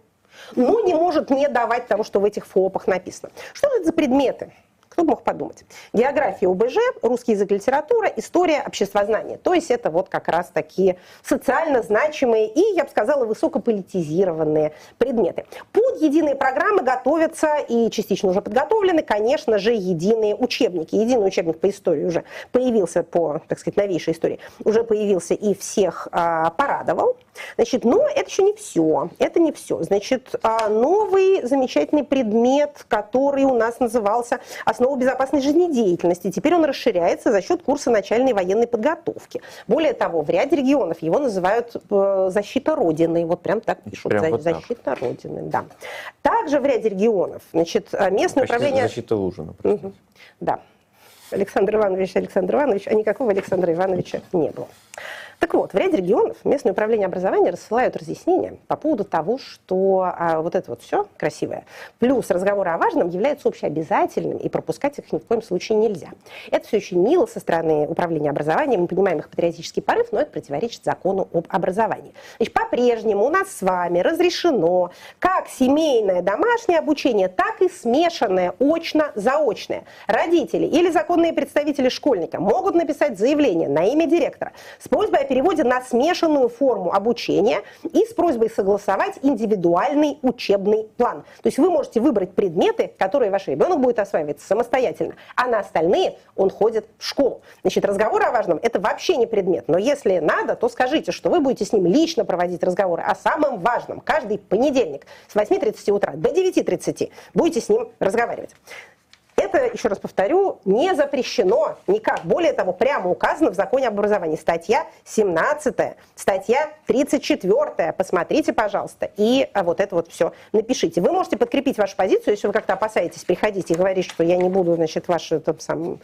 но не может не давать того, что в этих ФОПах написано. Что это за предметы? Кто мог подумать? География ОБЖ, русский язык, литература, история, обществознание. То есть это вот как раз такие социально значимые и, я бы сказала, высокополитизированные предметы. Под единые программы готовятся и частично уже подготовлены, конечно же, единые учебники. Единый учебник по истории уже появился по, так сказать, новейшей истории, уже появился и всех а, порадовал. Значит, но это еще не все. Это не все. Значит, а, новый замечательный предмет, который у нас назывался «Основа основу безопасной жизнедеятельности. Теперь он расширяется за счет курса начальной военной подготовки. Более того, в ряде регионов его называют э, защита Родины. Вот прям так пишут. Прям вот защита так. Родины, да. Также в ряде регионов значит, э, местное Почти управление... Защита Лужина. Угу. Да. Александр Иванович, Александр Иванович, а никакого Александра Ивановича не было. Так вот, в ряде регионов местное управление образования рассылают разъяснения по поводу того, что а, вот это вот все красивое, плюс разговоры о важном являются общеобязательными, и пропускать их ни в коем случае нельзя. Это все очень мило со стороны управления образованием, мы понимаем их патриотический порыв, но это противоречит закону об образовании. Значит, по-прежнему у нас с вами разрешено как семейное домашнее обучение, так и смешанное очно-заочное. Родители или законные представители школьника могут написать заявление на имя директора с просьбой переводе на смешанную форму обучения и с просьбой согласовать индивидуальный учебный план. То есть вы можете выбрать предметы, которые ваш ребенок будет осваивать самостоятельно, а на остальные он ходит в школу. Значит, разговор о важном – это вообще не предмет, но если надо, то скажите, что вы будете с ним лично проводить разговоры о самом важном. Каждый понедельник с 8.30 утра до 9.30 будете с ним разговаривать. Это, еще раз повторю, не запрещено никак. Более того, прямо указано в законе об образовании. Статья 17, статья 34. Посмотрите, пожалуйста, и а, вот это вот все напишите. Вы можете подкрепить вашу позицию, если вы как-то опасаетесь приходить и говорить, что я не буду, значит, ваши там, сам,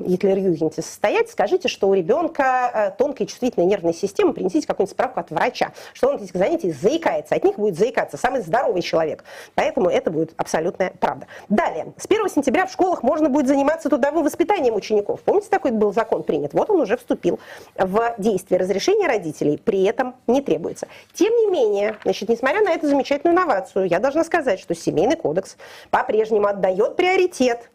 Гитлер-Югенте состоять, скажите, что у ребенка э, тонкая чувствительная нервная система, принесите какую-нибудь справку от врача, что он этих занятий заикается, от них будет заикаться самый здоровый человек. Поэтому это будет абсолютная правда. Далее, с 1 сентября в школах можно будет заниматься трудовым воспитанием учеников. Помните, такой был закон принят? Вот он уже вступил в действие. Разрешение родителей при этом не требуется. Тем не менее, значит, несмотря на эту замечательную инновацию, я должна сказать, что семейный кодекс по-прежнему отдает приоритет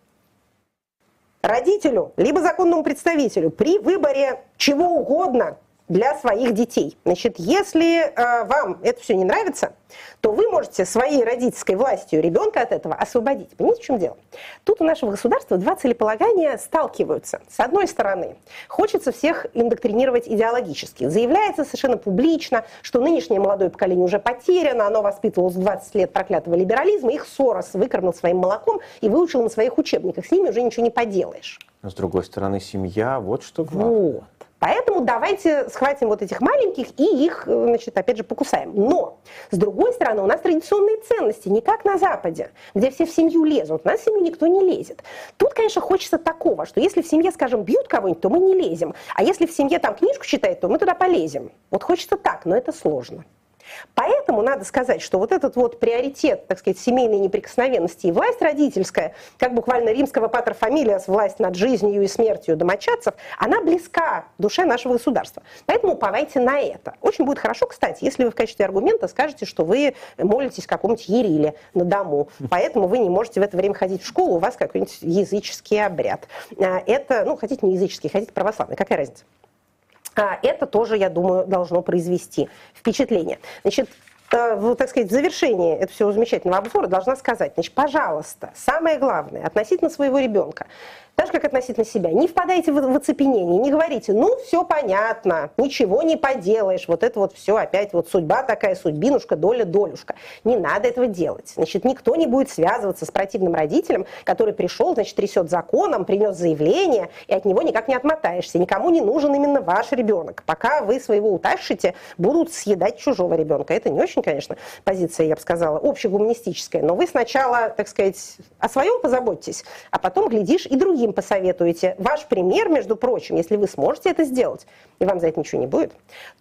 родителю, либо законному представителю при выборе чего угодно для своих детей. Значит, если э, вам это все не нравится, то вы можете своей родительской властью ребенка от этого освободить. Понимаете, в чем дело? Тут у нашего государства два целеполагания сталкиваются. С одной стороны, хочется всех индоктринировать идеологически. Заявляется совершенно публично, что нынешнее молодое поколение уже потеряно, оно воспитывалось 20 лет проклятого либерализма, их Сорос выкормил своим молоком и выучил на своих учебниках. С ними уже ничего не поделаешь. С другой стороны, семья, вот что главное. Вот. Поэтому давайте схватим вот этих маленьких и их, значит, опять же, покусаем. Но, с другой стороны, у нас традиционные ценности, не как на Западе, где все в семью лезут. У нас в семью никто не лезет. Тут, конечно, хочется такого, что если в семье, скажем, бьют кого-нибудь, то мы не лезем. А если в семье там книжку читают, то мы туда полезем. Вот хочется так, но это сложно. Поэтому надо сказать, что вот этот вот приоритет, так сказать, семейной неприкосновенности и власть родительская, как буквально римского патер фамилиас, власть над жизнью и смертью домочадцев, она близка душе нашего государства. Поэтому уповайте на это. Очень будет хорошо, кстати, если вы в качестве аргумента скажете, что вы молитесь какому-нибудь Ериле на дому, поэтому вы не можете в это время ходить в школу, у вас какой-нибудь языческий обряд. А, это, ну, хотите не языческий, хотите православный, какая разница? А это тоже, я думаю, должно произвести впечатление. Значит, э, в, так сказать, в завершении этого всего замечательного обзора должна сказать, значит, пожалуйста, самое главное относительно своего ребенка, так же, как относительно себя. Не впадайте в, в оцепенение, не говорите, ну, все понятно, ничего не поделаешь, вот это вот все опять вот судьба такая, судьбинушка, доля, долюшка. Не надо этого делать. Значит, никто не будет связываться с противным родителем, который пришел, значит, трясет законом, принес заявление, и от него никак не отмотаешься. Никому не нужен именно ваш ребенок. Пока вы своего утащите, будут съедать чужого ребенка. Это не очень, конечно, позиция, я бы сказала, общегуманистическая, но вы сначала, так сказать, о своем позаботьтесь, а потом, глядишь, и другие другим посоветуете ваш пример, между прочим, если вы сможете это сделать, и вам за это ничего не будет,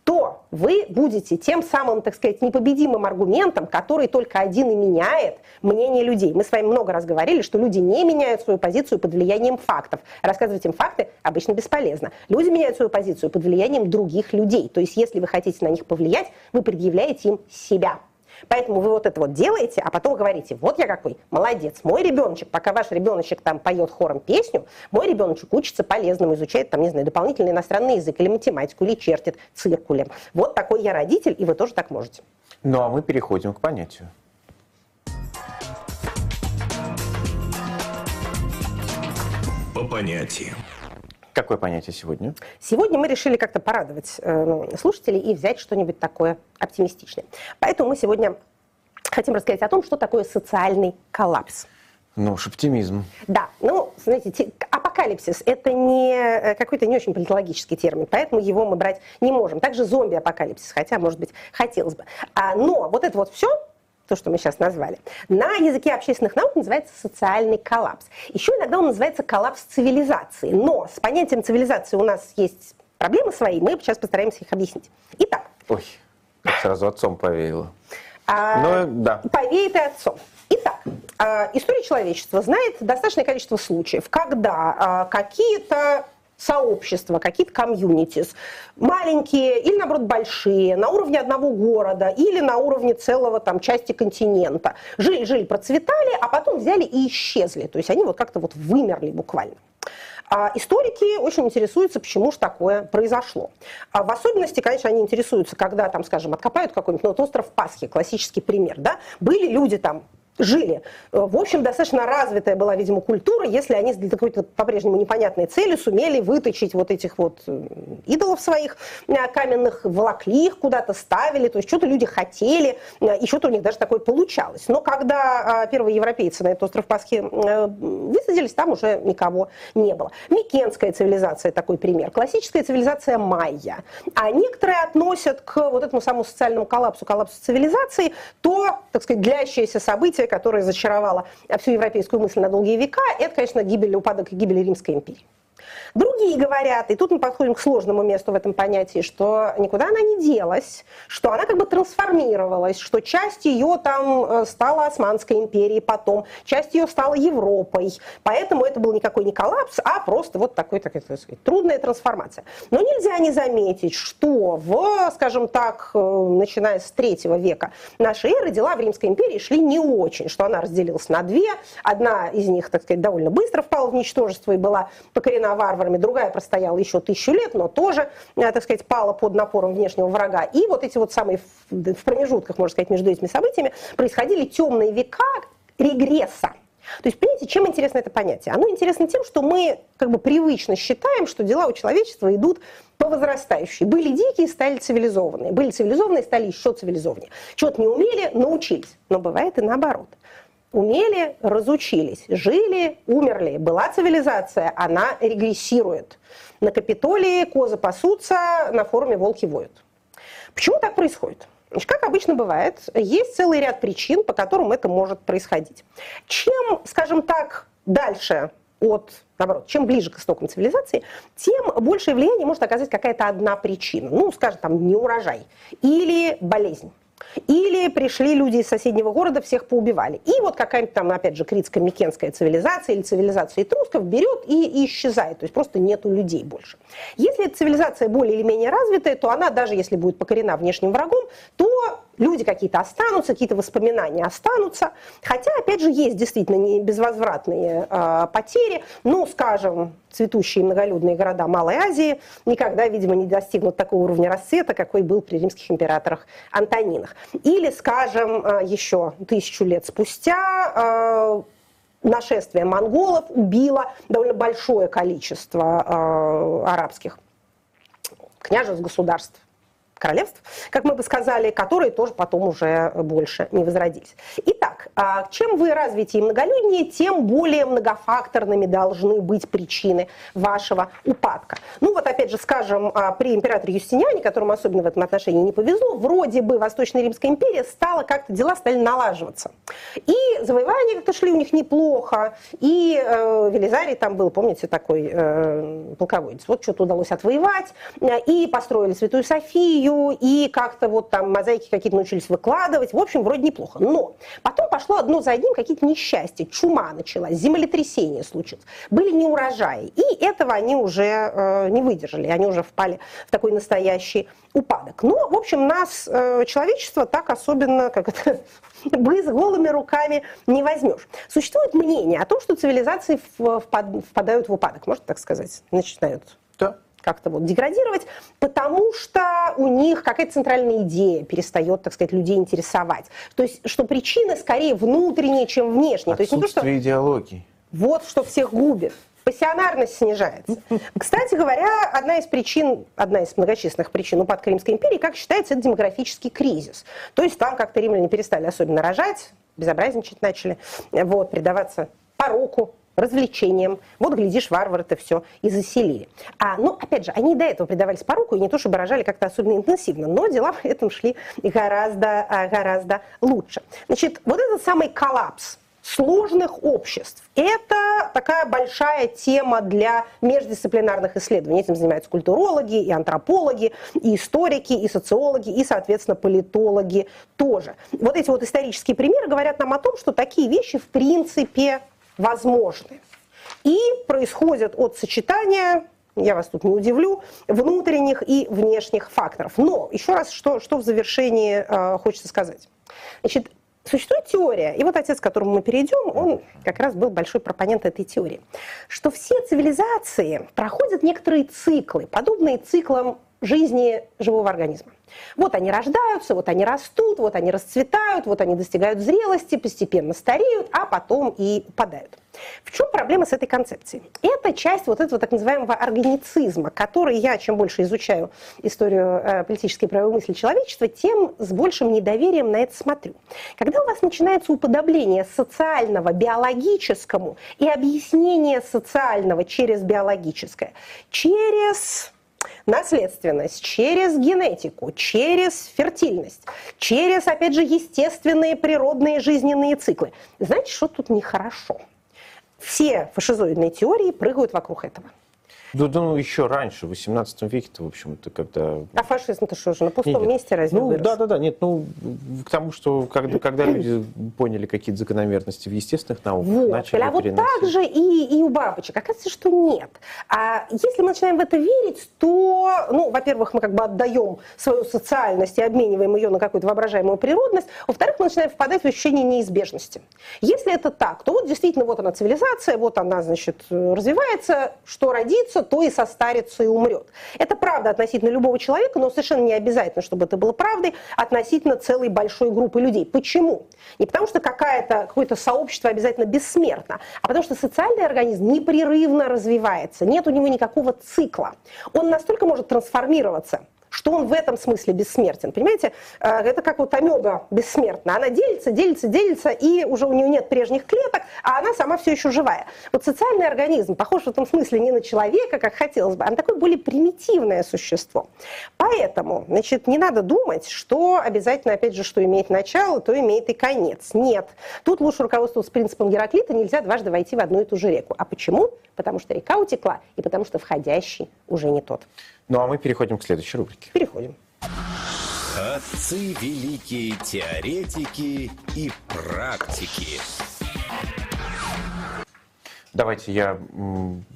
то вы будете тем самым, так сказать, непобедимым аргументом, который только один и меняет мнение людей. Мы с вами много раз говорили, что люди не меняют свою позицию под влиянием фактов. Рассказывать им факты обычно бесполезно. Люди меняют свою позицию под влиянием других людей. То есть, если вы хотите на них повлиять, вы предъявляете им себя. Поэтому вы вот это вот делаете, а потом говорите, вот я какой, молодец, мой ребеночек, пока ваш ребеночек там поет хором песню, мой ребеночек учится полезному, изучает там, не знаю, дополнительный иностранный язык или математику, или чертит циркулем. Вот такой я родитель, и вы тоже так можете. Ну а мы переходим к понятию. По понятиям. Какое понятие сегодня? Сегодня мы решили как-то порадовать э, слушателей и взять что-нибудь такое оптимистичное. Поэтому мы сегодня хотим рассказать о том, что такое социальный коллапс. Ну уж оптимизм. Да, ну, знаете, апокалипсис – это не э, какой-то не очень политологический термин, поэтому его мы брать не можем. Также зомби-апокалипсис, хотя, может быть, хотелось бы. А, но вот это вот все, то, что мы сейчас назвали, на языке общественных наук называется социальный коллапс. Еще иногда он называется коллапс цивилизации. Но с понятием цивилизации у нас есть проблемы свои, мы сейчас постараемся их объяснить. Итак. Ой, сразу отцом повеяло. А, ну, да. Повеет и отцом. Итак, а, история человечества знает достаточное количество случаев, когда а, какие-то сообщества, какие-то комьюнитис, маленькие или, наоборот, большие, на уровне одного города или на уровне целого там части континента. Жили-жили, процветали, а потом взяли и исчезли. То есть они вот как-то вот вымерли буквально. А историки очень интересуются, почему же такое произошло. А в особенности, конечно, они интересуются, когда, там, скажем, откопают какой-нибудь ну, вот остров Пасхи, классический пример. Да? Были люди там жили. В общем, достаточно развитая была, видимо, культура, если они для какой-то по-прежнему непонятной цели сумели выточить вот этих вот э, идолов своих э, каменных, волокли их куда-то, ставили, то есть что-то люди хотели, э, и что-то у них даже такое получалось. Но когда а, первые европейцы на этот остров Пасхи высадились, там уже никого не было. Микенская цивилизация такой пример. Классическая цивилизация майя. А некоторые относят к вот этому самому социальному коллапсу, коллапсу цивилизации, то, так сказать, длящееся событие, событие, которое зачаровало всю европейскую мысль на долгие века, это, конечно, гибель, упадок и гибель Римской империи. Другие говорят, и тут мы подходим к сложному месту в этом понятии, что никуда она не делась, что она как бы трансформировалась, что часть ее там э, стала Османской империей потом, часть ее стала Европой. Поэтому это был никакой не коллапс, а просто вот такой, так сказать, трудная трансформация. Но нельзя не заметить, что в, скажем так, э, начиная с третьего века нашей эры дела в Римской империи шли не очень, что она разделилась на две. Одна из них, так сказать, довольно быстро впала в ничтожество и была покорена варварами, другая простояла еще тысячу лет, но тоже, э, так сказать, пала под напором внешнего врага. И вот эти вот самые в промежутках, можно сказать, между этими событиями происходили темные века регресса. То есть, понимаете, чем интересно это понятие? Оно интересно тем, что мы как бы привычно считаем, что дела у человечества идут по возрастающей. Были дикие, стали цивилизованные. Были цивилизованные, стали еще цивилизованнее. Чего-то не умели, научились. Но бывает и наоборот умели, разучились, жили, умерли. Была цивилизация, она регрессирует. На Капитолии козы пасутся, на форуме волки воют. Почему так происходит? Как обычно бывает, есть целый ряд причин, по которым это может происходить. Чем, скажем так, дальше от, наоборот, чем ближе к истокам цивилизации, тем большее влияние может оказать какая-то одна причина. Ну, скажем, там, неурожай или болезнь или пришли люди из соседнего города, всех поубивали. И вот какая-нибудь там, опять же, критско-микенская цивилизация или цивилизация этрусков берет и, исчезает. То есть просто нету людей больше. Если эта цивилизация более или менее развитая, то она, даже если будет покорена внешним врагом, то люди какие-то останутся, какие-то воспоминания останутся. Хотя, опять же, есть действительно не безвозвратные э, потери. Ну, скажем, цветущие многолюдные города Малой Азии никогда, видимо, не достигнут такого уровня расцвета, какой был при римских императорах Антонинах. Или, скажем, э, еще тысячу лет спустя э, нашествие монголов убило довольно большое количество э, арабских княжеств, государств королевств, как мы бы сказали, которые тоже потом уже больше не возродились. Итак, а, чем вы развитие и многолюднее, тем более многофакторными должны быть причины вашего упадка. Ну вот опять же, скажем, а, при императоре Юстиниане, которому особенно в этом отношении не повезло, вроде бы Восточная Римская империя стала как-то, дела стали налаживаться. И завоевания как-то шли у них неплохо, и э, Велизарий там был, помните, такой э, полководец. Вот что-то удалось отвоевать, э, и построили Святую Софию, и как-то вот там мозаики какие-то научились выкладывать. В общем, вроде неплохо. Но потом пошло одно за одним какие-то несчастья. Чума началась, землетрясение случилось. Были неурожаи. И этого они уже э, не выдержали. Они уже впали в такой настоящий упадок. Но, в общем, нас, э, человечество, так особенно, как это, бы с голыми руками не возьмешь. Существует мнение о том, что цивилизации впадают в упадок, можно так сказать, начинают да как-то вот деградировать, потому что у них какая-то центральная идея перестает, так сказать, людей интересовать. То есть, что причины скорее внутренние, чем внешние. Отсутствие То есть, не то, что... идеологии. Вот что всех губит. Пассионарность снижается. Кстати говоря, одна из причин, одна из многочисленных причин упадка Римской империи, как считается, это демографический кризис. То есть там как-то римляне перестали особенно рожать, безобразничать начали, вот, предаваться пороку, развлечением. Вот, глядишь, варвары это все и заселили. А, ну, опять же, они до этого предавались поруку и не то, чтобы рожали как-то особенно интенсивно, но дела в этом шли гораздо, а, гораздо лучше. Значит, вот этот самый коллапс сложных обществ. Это такая большая тема для междисциплинарных исследований. Этим занимаются культурологи, и антропологи, и историки, и социологи, и, соответственно, политологи тоже. Вот эти вот исторические примеры говорят нам о том, что такие вещи в принципе возможны. И происходят от сочетания я вас тут не удивлю, внутренних и внешних факторов. Но еще раз, что, что в завершении э, хочется сказать. Значит, Существует теория, и вот отец, к которому мы перейдем, он как раз был большой пропонент этой теории, что все цивилизации проходят некоторые циклы, подобные циклам жизни живого организма. Вот они рождаются, вот они растут, вот они расцветают, вот они достигают зрелости, постепенно стареют, а потом и упадают. В чем проблема с этой концепцией? Это часть вот этого так называемого органицизма, который я, чем больше изучаю историю э, политической правовой мысли человечества, тем с большим недоверием на это смотрю. Когда у вас начинается уподобление социального биологическому и объяснение социального через биологическое, через наследственность, через генетику, через фертильность, через, опять же, естественные природные жизненные циклы. Знаете, что тут нехорошо? Все фашизоидные теории прыгают вокруг этого. Ну, ну, еще раньше, в 18 веке-то, в общем, это когда... А фашизм-то что же, на пустом Нет, месте разве Ну, вырос? да, да, да, нет, ну, к тому, что когда, когда люди поняли какие-то закономерности в естественных науках, Вот. начали А вот так же и, и у бабочек. Оказывается, что нет. А если мы начинаем в это верить, то, ну, во-первых, мы как бы отдаем свою социальность и обмениваем ее на какую-то воображаемую природность. Во-вторых, мы начинаем впадать в ощущение неизбежности. Если это так, то вот действительно вот она цивилизация, вот она, значит, развивается, что родится, то и состарится и умрет. Это правда относительно любого человека, но совершенно не обязательно, чтобы это было правдой относительно целой большой группы людей. Почему? Не потому что какое-то сообщество обязательно бессмертно, а потому что социальный организм непрерывно развивается, нет у него никакого цикла. Он настолько может трансформироваться, что он в этом смысле бессмертен. Понимаете, Э, это как вот амеба бессмертна. Она делится, делится, делится, и уже у нее нет прежних клеток, а она сама все еще живая. Вот социальный организм похож в этом смысле не на человека, как хотелось бы, а на такое более примитивное существо. Поэтому, значит, не надо думать, что обязательно, опять же, что имеет начало, то имеет и конец. Нет. Тут лучше руководствоваться принципом Гераклита, нельзя дважды войти в одну и ту же реку. А почему? Потому что река утекла, и потому что входящий уже не тот. Ну, а мы переходим к следующей рубрике. Переходим. Отцы великие теоретики и практики. Давайте я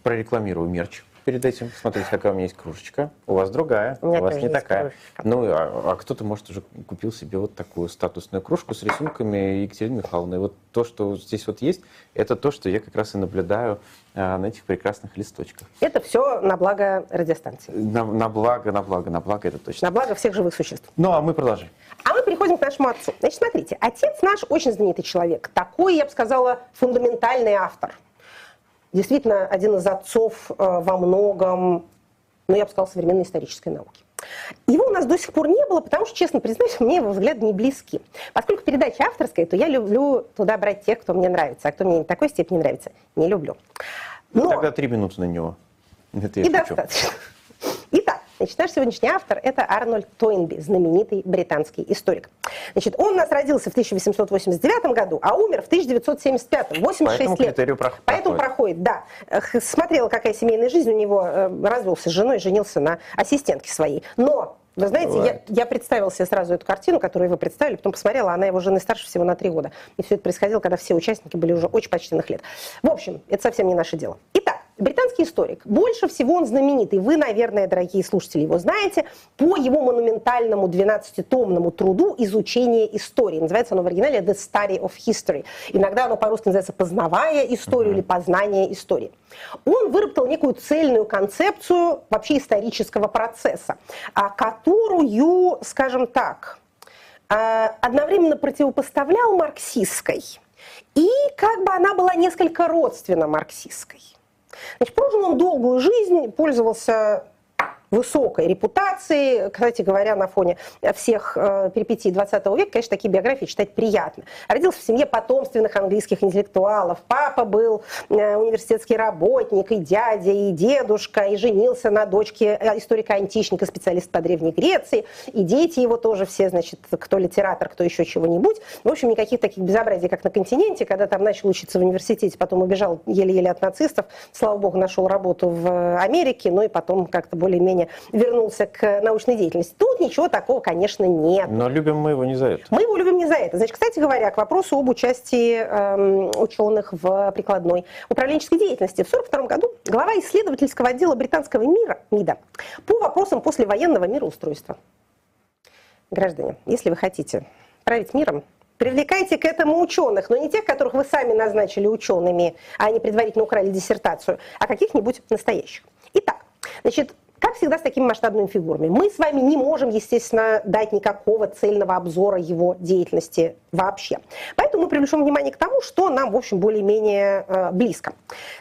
прорекламирую мерч перед этим. Смотрите, какая у меня есть кружечка. У вас другая, У у вас не такая. кружечка. Ну, а, а кто-то, может, уже купил себе вот такую статусную кружку с рисунками Екатерины Михайловны. И вот то, что здесь вот есть, это то, что я как раз и наблюдаю а, на этих прекрасных листочках. Это все на благо радиостанции. На, на благо, на благо, на благо, это точно. На благо всех живых существ. Ну, а мы продолжим. А мы переходим к нашему отцу. Значит, смотрите, отец наш очень знаменитый человек. Такой, я бы сказала, фундаментальный автор. Действительно, один из отцов э, во многом, ну, я бы сказала, современной исторической науки. Его у нас до сих пор не было, потому что, честно признаюсь, мне его взгляды не близки. Поскольку передача авторская, то я люблю туда брать тех, кто мне нравится, а кто мне в такой степени нравится, не люблю. Но... Тогда три минуты на него. Это я И шучу. достаточно. Значит, наш сегодняшний автор – это Арнольд Тойнби, знаменитый британский историк. Значит, он у нас родился в 1889 году, а умер в 1975, 86 Поэтому лет. критерию прох- Поэтому проходит. да. Смотрела, какая семейная жизнь у него, э, развелся с женой, женился на ассистентке своей. Но вы знаете, я, я представила себе сразу эту картину, которую вы представили, потом посмотрела, она его жены старше всего на три года. И все это происходило, когда все участники были уже очень почтенных лет. В общем, это совсем не наше дело. Итак, британский историк. Больше всего он знаменитый. Вы, наверное, дорогие слушатели, его знаете по его монументальному 12-томному труду «Изучение истории». Называется оно в оригинале «The Study of History». Иногда оно по-русски называется «Познавая историю» или «Познание истории». Он выработал некую цельную концепцию вообще исторического процесса, а, которую, скажем так, а, одновременно противопоставлял марксистской, и как бы она была несколько родственна марксистской. Значит, прожил он долгую жизнь, пользовался высокой репутацией. Кстати говоря, на фоне всех э, перипетий 20 века, конечно, такие биографии читать приятно. Родился в семье потомственных английских интеллектуалов. Папа был э, университетский работник, и дядя, и дедушка, и женился на дочке э, историка-античника, специалиста по Древней Греции. И дети его тоже все, значит, кто литератор, кто еще чего-нибудь. В общем, никаких таких безобразий, как на континенте, когда там начал учиться в университете, потом убежал еле-еле от нацистов. Слава богу, нашел работу в Америке, ну и потом как-то более-менее вернулся к научной деятельности. Тут ничего такого, конечно, нет. Но любим мы его не за это. Мы его любим не за это. Значит, кстати говоря, к вопросу об участии эм, ученых в прикладной управленческой деятельности. В 1942 году глава исследовательского отдела британского мира, МИДа, по вопросам послевоенного мироустройства. Граждане, если вы хотите править миром, Привлекайте к этому ученых, но не тех, которых вы сами назначили учеными, а они предварительно украли диссертацию, а каких-нибудь настоящих. Итак, значит, как всегда с такими масштабными фигурами, мы с вами не можем, естественно, дать никакого цельного обзора его деятельности вообще. Поэтому мы привлечем внимание к тому, что нам, в общем, более-менее э, близко.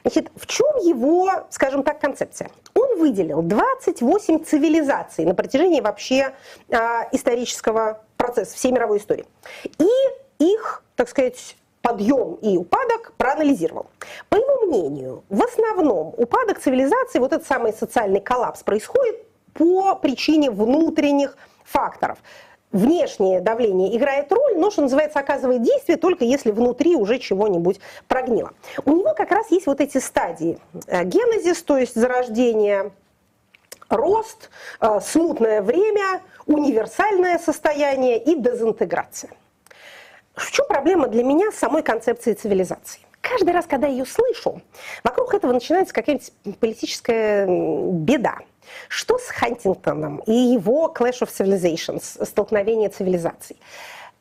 Значит, в чем его, скажем так, концепция? Он выделил 28 цивилизаций на протяжении вообще э, исторического процесса всей мировой истории. И их, так сказать, подъем и упадок проанализировал. По его мнению, в основном упадок цивилизации, вот этот самый социальный коллапс происходит по причине внутренних факторов. Внешнее давление играет роль, но, что называется, оказывает действие только если внутри уже чего-нибудь прогнило. У него как раз есть вот эти стадии. Э, генезис, то есть зарождение, рост, э, смутное время, универсальное состояние и дезинтеграция. В чем проблема для меня самой концепции цивилизации? Каждый раз, когда я ее слышу, вокруг этого начинается какая-нибудь политическая беда. Что с Хантингтоном и его Clash of Civilizations, столкновение цивилизаций?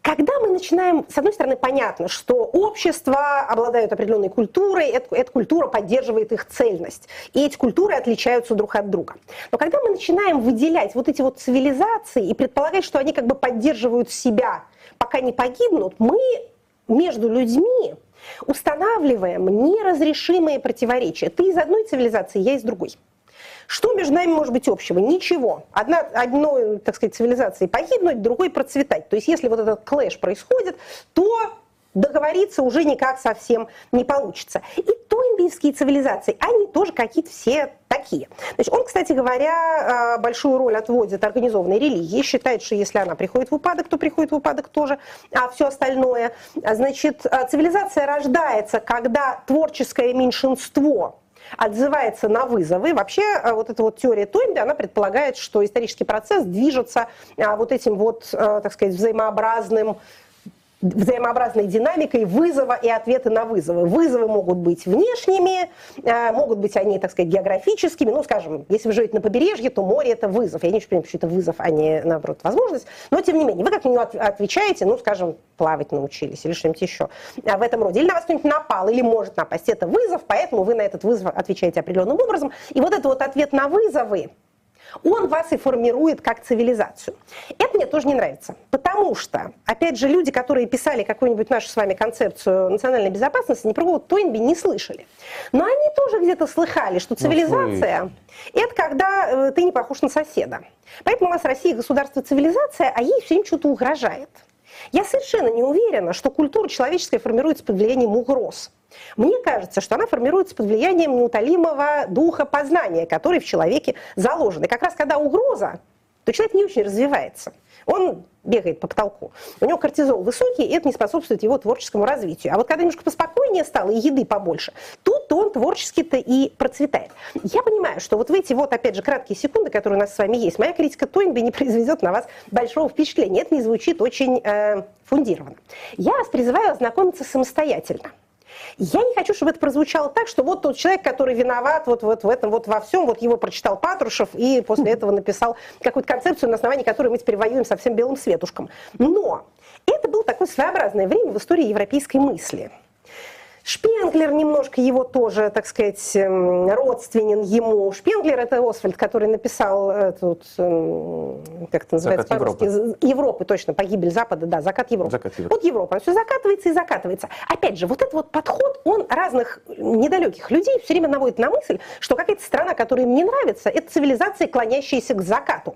Когда мы начинаем, с одной стороны, понятно, что общества обладают определенной культурой, эта, эта культура поддерживает их цельность, и эти культуры отличаются друг от друга. Но когда мы начинаем выделять вот эти вот цивилизации и предполагать, что они как бы поддерживают себя пока не погибнут, мы между людьми устанавливаем неразрешимые противоречия. Ты из одной цивилизации, я из другой. Что между нами может быть общего? Ничего. Одна, одной, так сказать, цивилизации погибнуть, другой процветать. То есть если вот этот клэш происходит, то договориться уже никак совсем не получится. И тойнбийские цивилизации, они тоже какие-то все такие. Значит, он, кстати говоря, а, большую роль отводит организованной религии, считает, что если она приходит в упадок, то приходит в упадок тоже, а все остальное. Значит, а, цивилизация рождается, когда творческое меньшинство отзывается на вызовы. Вообще а, вот эта вот теория Тойнби, она предполагает, что исторический процесс движется вот этим вот, так сказать, взаимообразным взаимообразной динамикой вызова и ответа на вызовы. Вызовы могут быть внешними, э, могут быть они, так сказать, географическими. Ну, скажем, если вы живете на побережье, то море – это вызов. Я не очень понимаю, что это вызов, а не, наоборот, возможность. Но, тем не менее, вы как на него отвечаете, ну, скажем, плавать научились или что-нибудь еще в этом роде. Или на вас кто-нибудь напал, или может напасть. Это вызов, поэтому вы на этот вызов отвечаете определенным образом. И вот этот вот ответ на вызовы, он вас и формирует как цивилизацию. Это мне тоже не нравится, потому что, опять же, люди, которые писали какую-нибудь нашу с вами концепцию национальной безопасности, ни про кого Тойнби не слышали. Но они тоже где-то слыхали, что ну, цивилизация – это когда э, ты не похож на соседа. Поэтому у нас Россия государство цивилизация, а ей все время что-то угрожает. Я совершенно не уверена, что культура человеческая формируется под влиянием угроз. Мне кажется, что она формируется под влиянием неутолимого духа познания, который в человеке заложен. И как раз когда угроза, то человек не очень развивается. Он бегает по потолку. У него кортизол высокий, и это не способствует его творческому развитию. А вот когда немножко поспокойнее стало, и еды побольше, тут он творчески-то и процветает. Я понимаю, что вот в эти вот, опять же, краткие секунды, которые у нас с вами есть, моя критика Тойнби не произведет на вас большого впечатления. Это не звучит очень э, фундированно. Я вас призываю ознакомиться самостоятельно. Я не хочу, чтобы это прозвучало так, что вот тот человек, который виноват вот, вот в этом, вот во всем, вот его прочитал Патрушев и после этого написал какую-то концепцию, на основании которой мы теперь воюем со всем белым светушком. Но это было такое своеобразное время в истории европейской мысли. Шпенглер немножко его тоже, так сказать, эм, родственен ему. Шпенглер это Освальд, который написал этот, эм, как это называется по-русски, Европы. Европы, точно, погибель Запада, да, закат Европы. Закат Европы. Вот Европа, все закатывается и закатывается. Опять же, вот этот вот подход, он разных недалеких людей все время наводит на мысль, что какая-то страна, которая им не нравится, это цивилизация, клонящаяся к закату.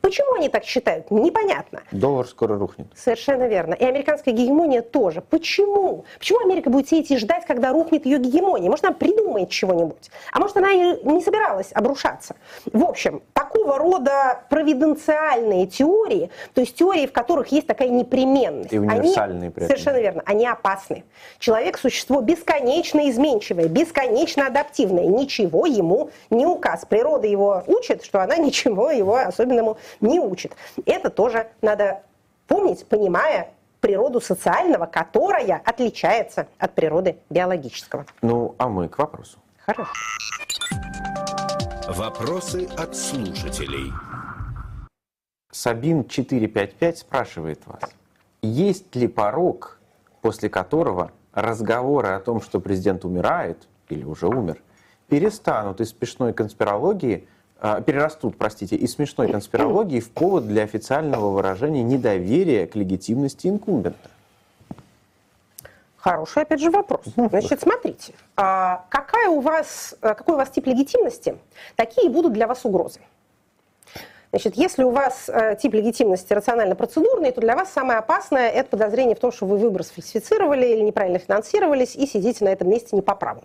Почему они так считают? Непонятно. Доллар скоро рухнет. Совершенно верно. И американская гегемония тоже. Почему? Почему Америка будет сидеть и ждать, когда рухнет ее гегемония? Может, она придумает чего-нибудь? А может, она и не собиралась обрушаться? В общем, такого рода провиденциальные теории, то есть теории, в которых есть такая непременность. И универсальные они, при этом. Совершенно верно. Они опасны. Человек – существо бесконечно изменчивое, бесконечно адаптивное. Ничего ему не указ. Природа его учит, что она ничего его особенному не учит. Это тоже надо помнить, понимая природу социального, которая отличается от природы биологического. Ну, а мы к вопросу. Хорошо. Вопросы от слушателей. Сабин 455 спрашивает вас. есть ли порог, после которого разговоры о том, что президент умирает или уже умер, перестанут из смешной конспирологии, перерастут, простите, из смешной конспирологии в повод для официального выражения недоверия к легитимности инкумбента? Хороший, опять же, вопрос. Значит, смотрите, а какая у вас, а, какой у вас тип легитимности, такие будут для вас угрозы. Значит, если у вас э, тип легитимности рационально-процедурный, то для вас самое опасное – это подозрение в том, что вы выбор сфальсифицировали или неправильно финансировались и сидите на этом месте не по праву.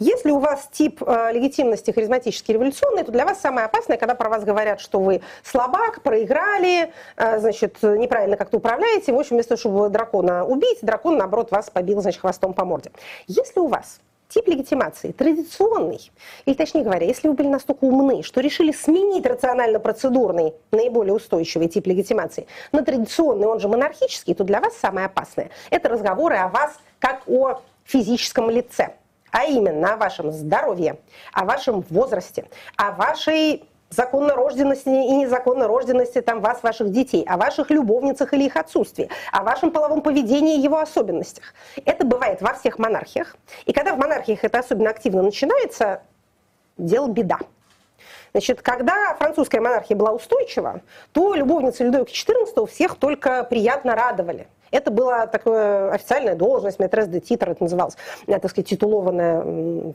Если у вас тип э, легитимности харизматический революционный, то для вас самое опасное, когда про вас говорят, что вы слабак, проиграли, э, значит, неправильно как-то управляете. В общем, вместо того, чтобы дракона убить, дракон, наоборот, вас побил, значит, хвостом по морде. Если у вас тип легитимации традиционный, или точнее говоря, если вы были настолько умны, что решили сменить рационально-процедурный, наиболее устойчивый тип легитимации на традиционный, он же монархический, то для вас самое опасное – это разговоры о вас как о физическом лице а именно о вашем здоровье, о вашем возрасте, о вашей законнорожденности и незаконнорожденности там вас, ваших детей, о ваших любовницах или их отсутствии, о вашем половом поведении и его особенностях. Это бывает во всех монархиях. И когда в монархиях это особенно активно начинается, дело беда. Значит, когда французская монархия была устойчива, то любовницы Людовика XIV всех только приятно радовали. Это была такая официальная должность, метрес де титр это называлось, э, так сказать, титулованная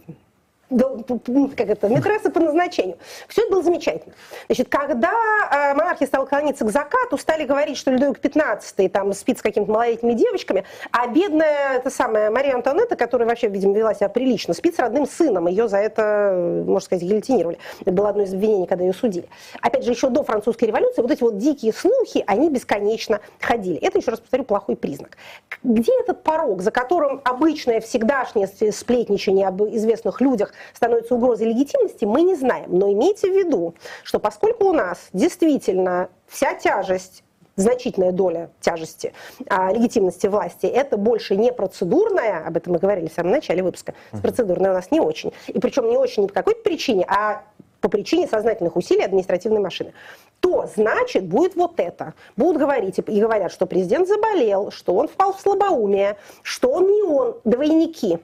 как это, метресса по назначению. Все это было замечательно. Значит, когда э, монархия стала клониться к закату, стали говорить, что Людовик XV там спит с какими-то малолетними девочками, а бедная, это самая Мария Антуанетта, которая вообще, видимо, вела себя прилично, спит с родным сыном. Ее за это, можно сказать, гильотинировали. Это было одно из обвинений, когда ее судили. Опять же, еще до французской революции вот эти вот дикие слухи, они бесконечно ходили. Это, еще раз повторю, плохой признак. Где этот порог, за которым обычное всегдашнее сплетничание об известных людях становится угрозой легитимности, мы не знаем. Но имейте в виду, что поскольку у нас действительно вся тяжесть значительная доля тяжести а, легитимности власти, это больше не процедурная, об этом мы говорили в самом начале выпуска, с процедурной у нас не очень. И причем не очень не по какой-то причине, а по причине сознательных усилий административной машины, то значит будет вот это. Будут говорить и говорят, что президент заболел, что он впал в слабоумие, что он не он, двойники.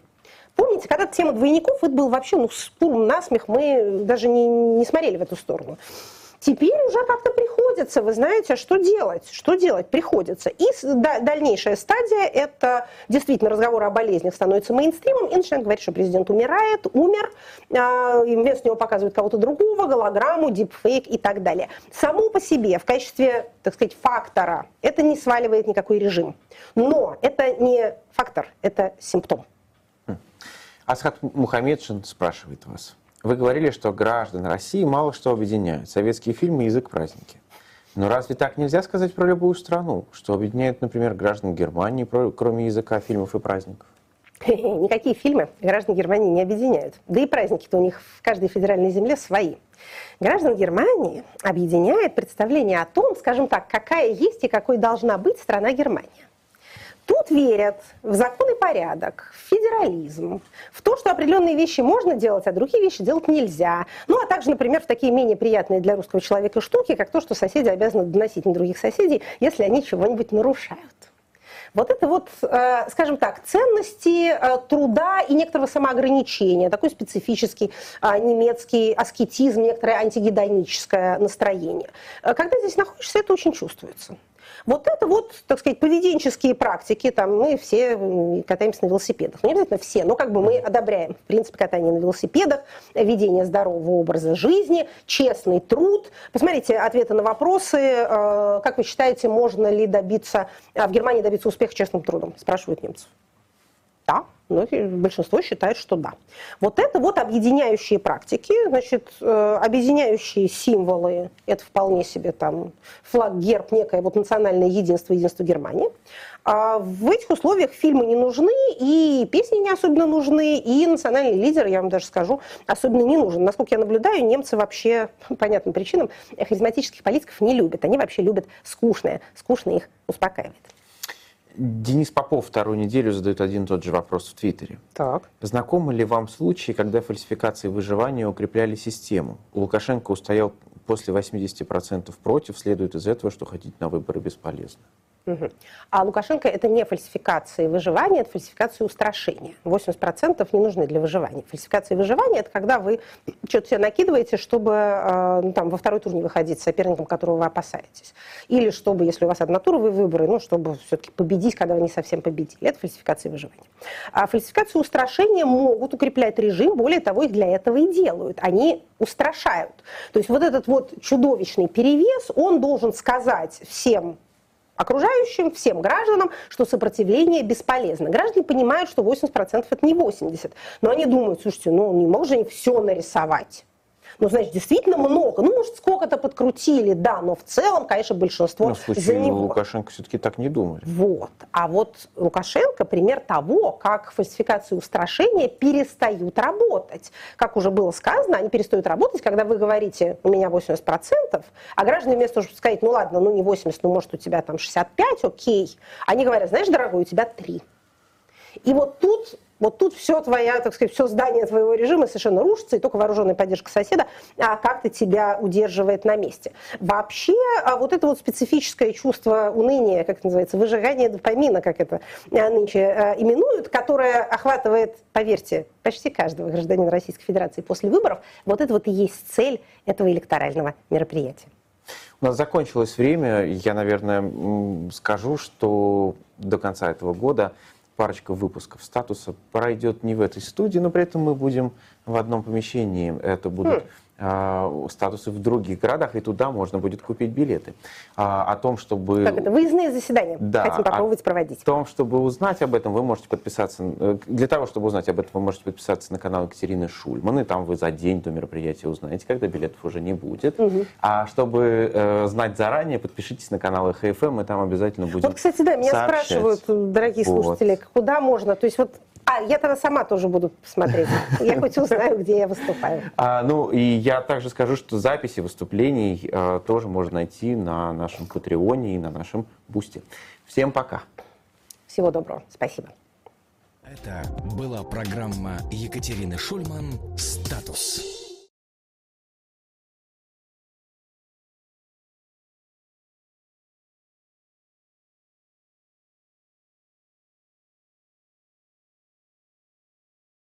Помните, когда тема двойников, это был вообще ну, спум насмех, мы даже не, не смотрели в эту сторону. Теперь уже как-то приходится, вы знаете, что делать? Что делать? Приходится. И дальнейшая стадия – это действительно разговор о болезнях становится мейнстримом, и начинают говорить, что президент умирает, умер, а, и вместо него показывают кого-то другого, голограмму, дипфейк и так далее. Само по себе, в качестве, так сказать, фактора, это не сваливает никакой режим. Но это не фактор, это симптом. Асхат Мухаммедшин спрашивает вас. Вы говорили, что граждан России мало что объединяет. Советские фильмы, язык, праздники. Но разве так нельзя сказать про любую страну? Что объединяет, например, граждан Германии, кроме языка, фильмов и праздников? Никакие фильмы граждан Германии не объединяют. Да и праздники-то у них в каждой федеральной земле свои. Граждан Германии объединяет представление о том, скажем так, какая есть и какой должна быть страна Германия. Тут верят в закон и порядок, в федерализм, в то, что определенные вещи можно делать, а другие вещи делать нельзя. Ну, а также, например, в такие менее приятные для русского человека штуки, как то, что соседи обязаны доносить на других соседей, если они чего-нибудь нарушают. Вот это вот, э, скажем так, ценности э, труда и некоторого самоограничения, такой специфический э, немецкий аскетизм, некоторое антигедоническое настроение. Когда здесь находишься, это очень чувствуется. Вот это вот, так сказать, поведенческие практики, там мы все катаемся на велосипедах. Не обязательно все, но как бы мы одобряем, в принципе, катание на велосипедах, ведение здорового образа жизни, честный труд. Посмотрите ответы на вопросы. Э, как вы считаете, можно ли добиться, э, в Германии добиться успеха честным трудом? Спрашивают немцев. Да, но большинство считает, что да. Вот это вот объединяющие практики, значит, э, объединяющие символы, это вполне себе там флаг, герб, некое вот национальное единство, единство Германии. А в этих условиях фильмы не нужны, и песни не особенно нужны, и национальный лидер, я вам даже скажу, особенно не нужен. Насколько я наблюдаю, немцы вообще, по понятным причинам, харизматических политиков не любят. Они вообще любят скучное. Скучное их успокаивает. Денис Попов вторую неделю задает один и тот же вопрос в Твиттере. Так. Знакомы ли вам случаи, когда фальсификации выживания укрепляли систему? Лукашенко устоял после 80% против, следует из этого, что ходить на выборы бесполезно. Угу. А Лукашенко это не фальсификация выживания, это фальсификация устрашения. 80% не нужны для выживания. Фальсификация выживания это когда вы что-то себе накидываете, чтобы э, ну, там, во второй тур не выходить с соперником, которого вы опасаетесь. Или чтобы, если у вас однотуровые выборы, ну, чтобы все-таки победить, когда вы не совсем победили. Это фальсификация выживания. А фальсификация устрашения могут укреплять режим, более того, их для этого и делают. Они устрашают. То есть вот этот вот чудовищный перевес, он должен сказать всем окружающим, всем гражданам, что сопротивление бесполезно. Граждане понимают, что 80% это не 80%, но они думают, слушайте, ну не могут же все нарисовать. Ну, значит, действительно много. Ну, может, сколько-то подкрутили, да, но в целом, конечно, большинство но в случае за него. Лукашенко все-таки так не думали. Вот. А вот Лукашенко пример того, как фальсификации устрашения перестают работать. Как уже было сказано, они перестают работать, когда вы говорите, у меня 80%, а граждане вместо того, чтобы сказать, ну ладно, ну не 80, ну может у тебя там 65, окей, они говорят, знаешь, дорогой, у тебя 3. И вот тут вот тут все твоя, так сказать, все здание твоего режима совершенно рушится, и только вооруженная поддержка соседа а как-то тебя удерживает на месте. Вообще, а вот это вот специфическое чувство уныния, как это называется, выжигание допамина, как это а, нынче именуют, которое охватывает, поверьте, почти каждого гражданина Российской Федерации после выборов, вот это вот и есть цель этого электорального мероприятия. У нас закончилось время. Я, наверное, скажу, что до конца этого года парочка выпусков статуса пройдет не в этой студии, но при этом мы будем в одном помещении. Это будут э, статусы в других городах, и туда можно будет купить билеты. А, о том, чтобы... Как это? Выездные заседания да, хотим попробовать проводить. О том, чтобы узнать об этом, вы можете подписаться... Э, для того, чтобы узнать об этом, вы можете подписаться на канал Екатерины Шульман, и там вы за день до мероприятия узнаете, когда билетов уже не будет. Угу. А чтобы э, знать заранее, подпишитесь на канал ХФМ, и там обязательно будет Вот, кстати, да, меня сообщать. спрашивают, дорогие Вот. слушатели, куда можно? То есть вот а, я тогда сама тоже буду смотреть. Я хоть узнаю, где я выступаю. А, ну, и я также скажу, что записи выступлений а, тоже можно найти на нашем Патреоне и на нашем Бусте. Всем пока. Всего доброго. Спасибо. Это была программа Екатерины Шульман «Статус».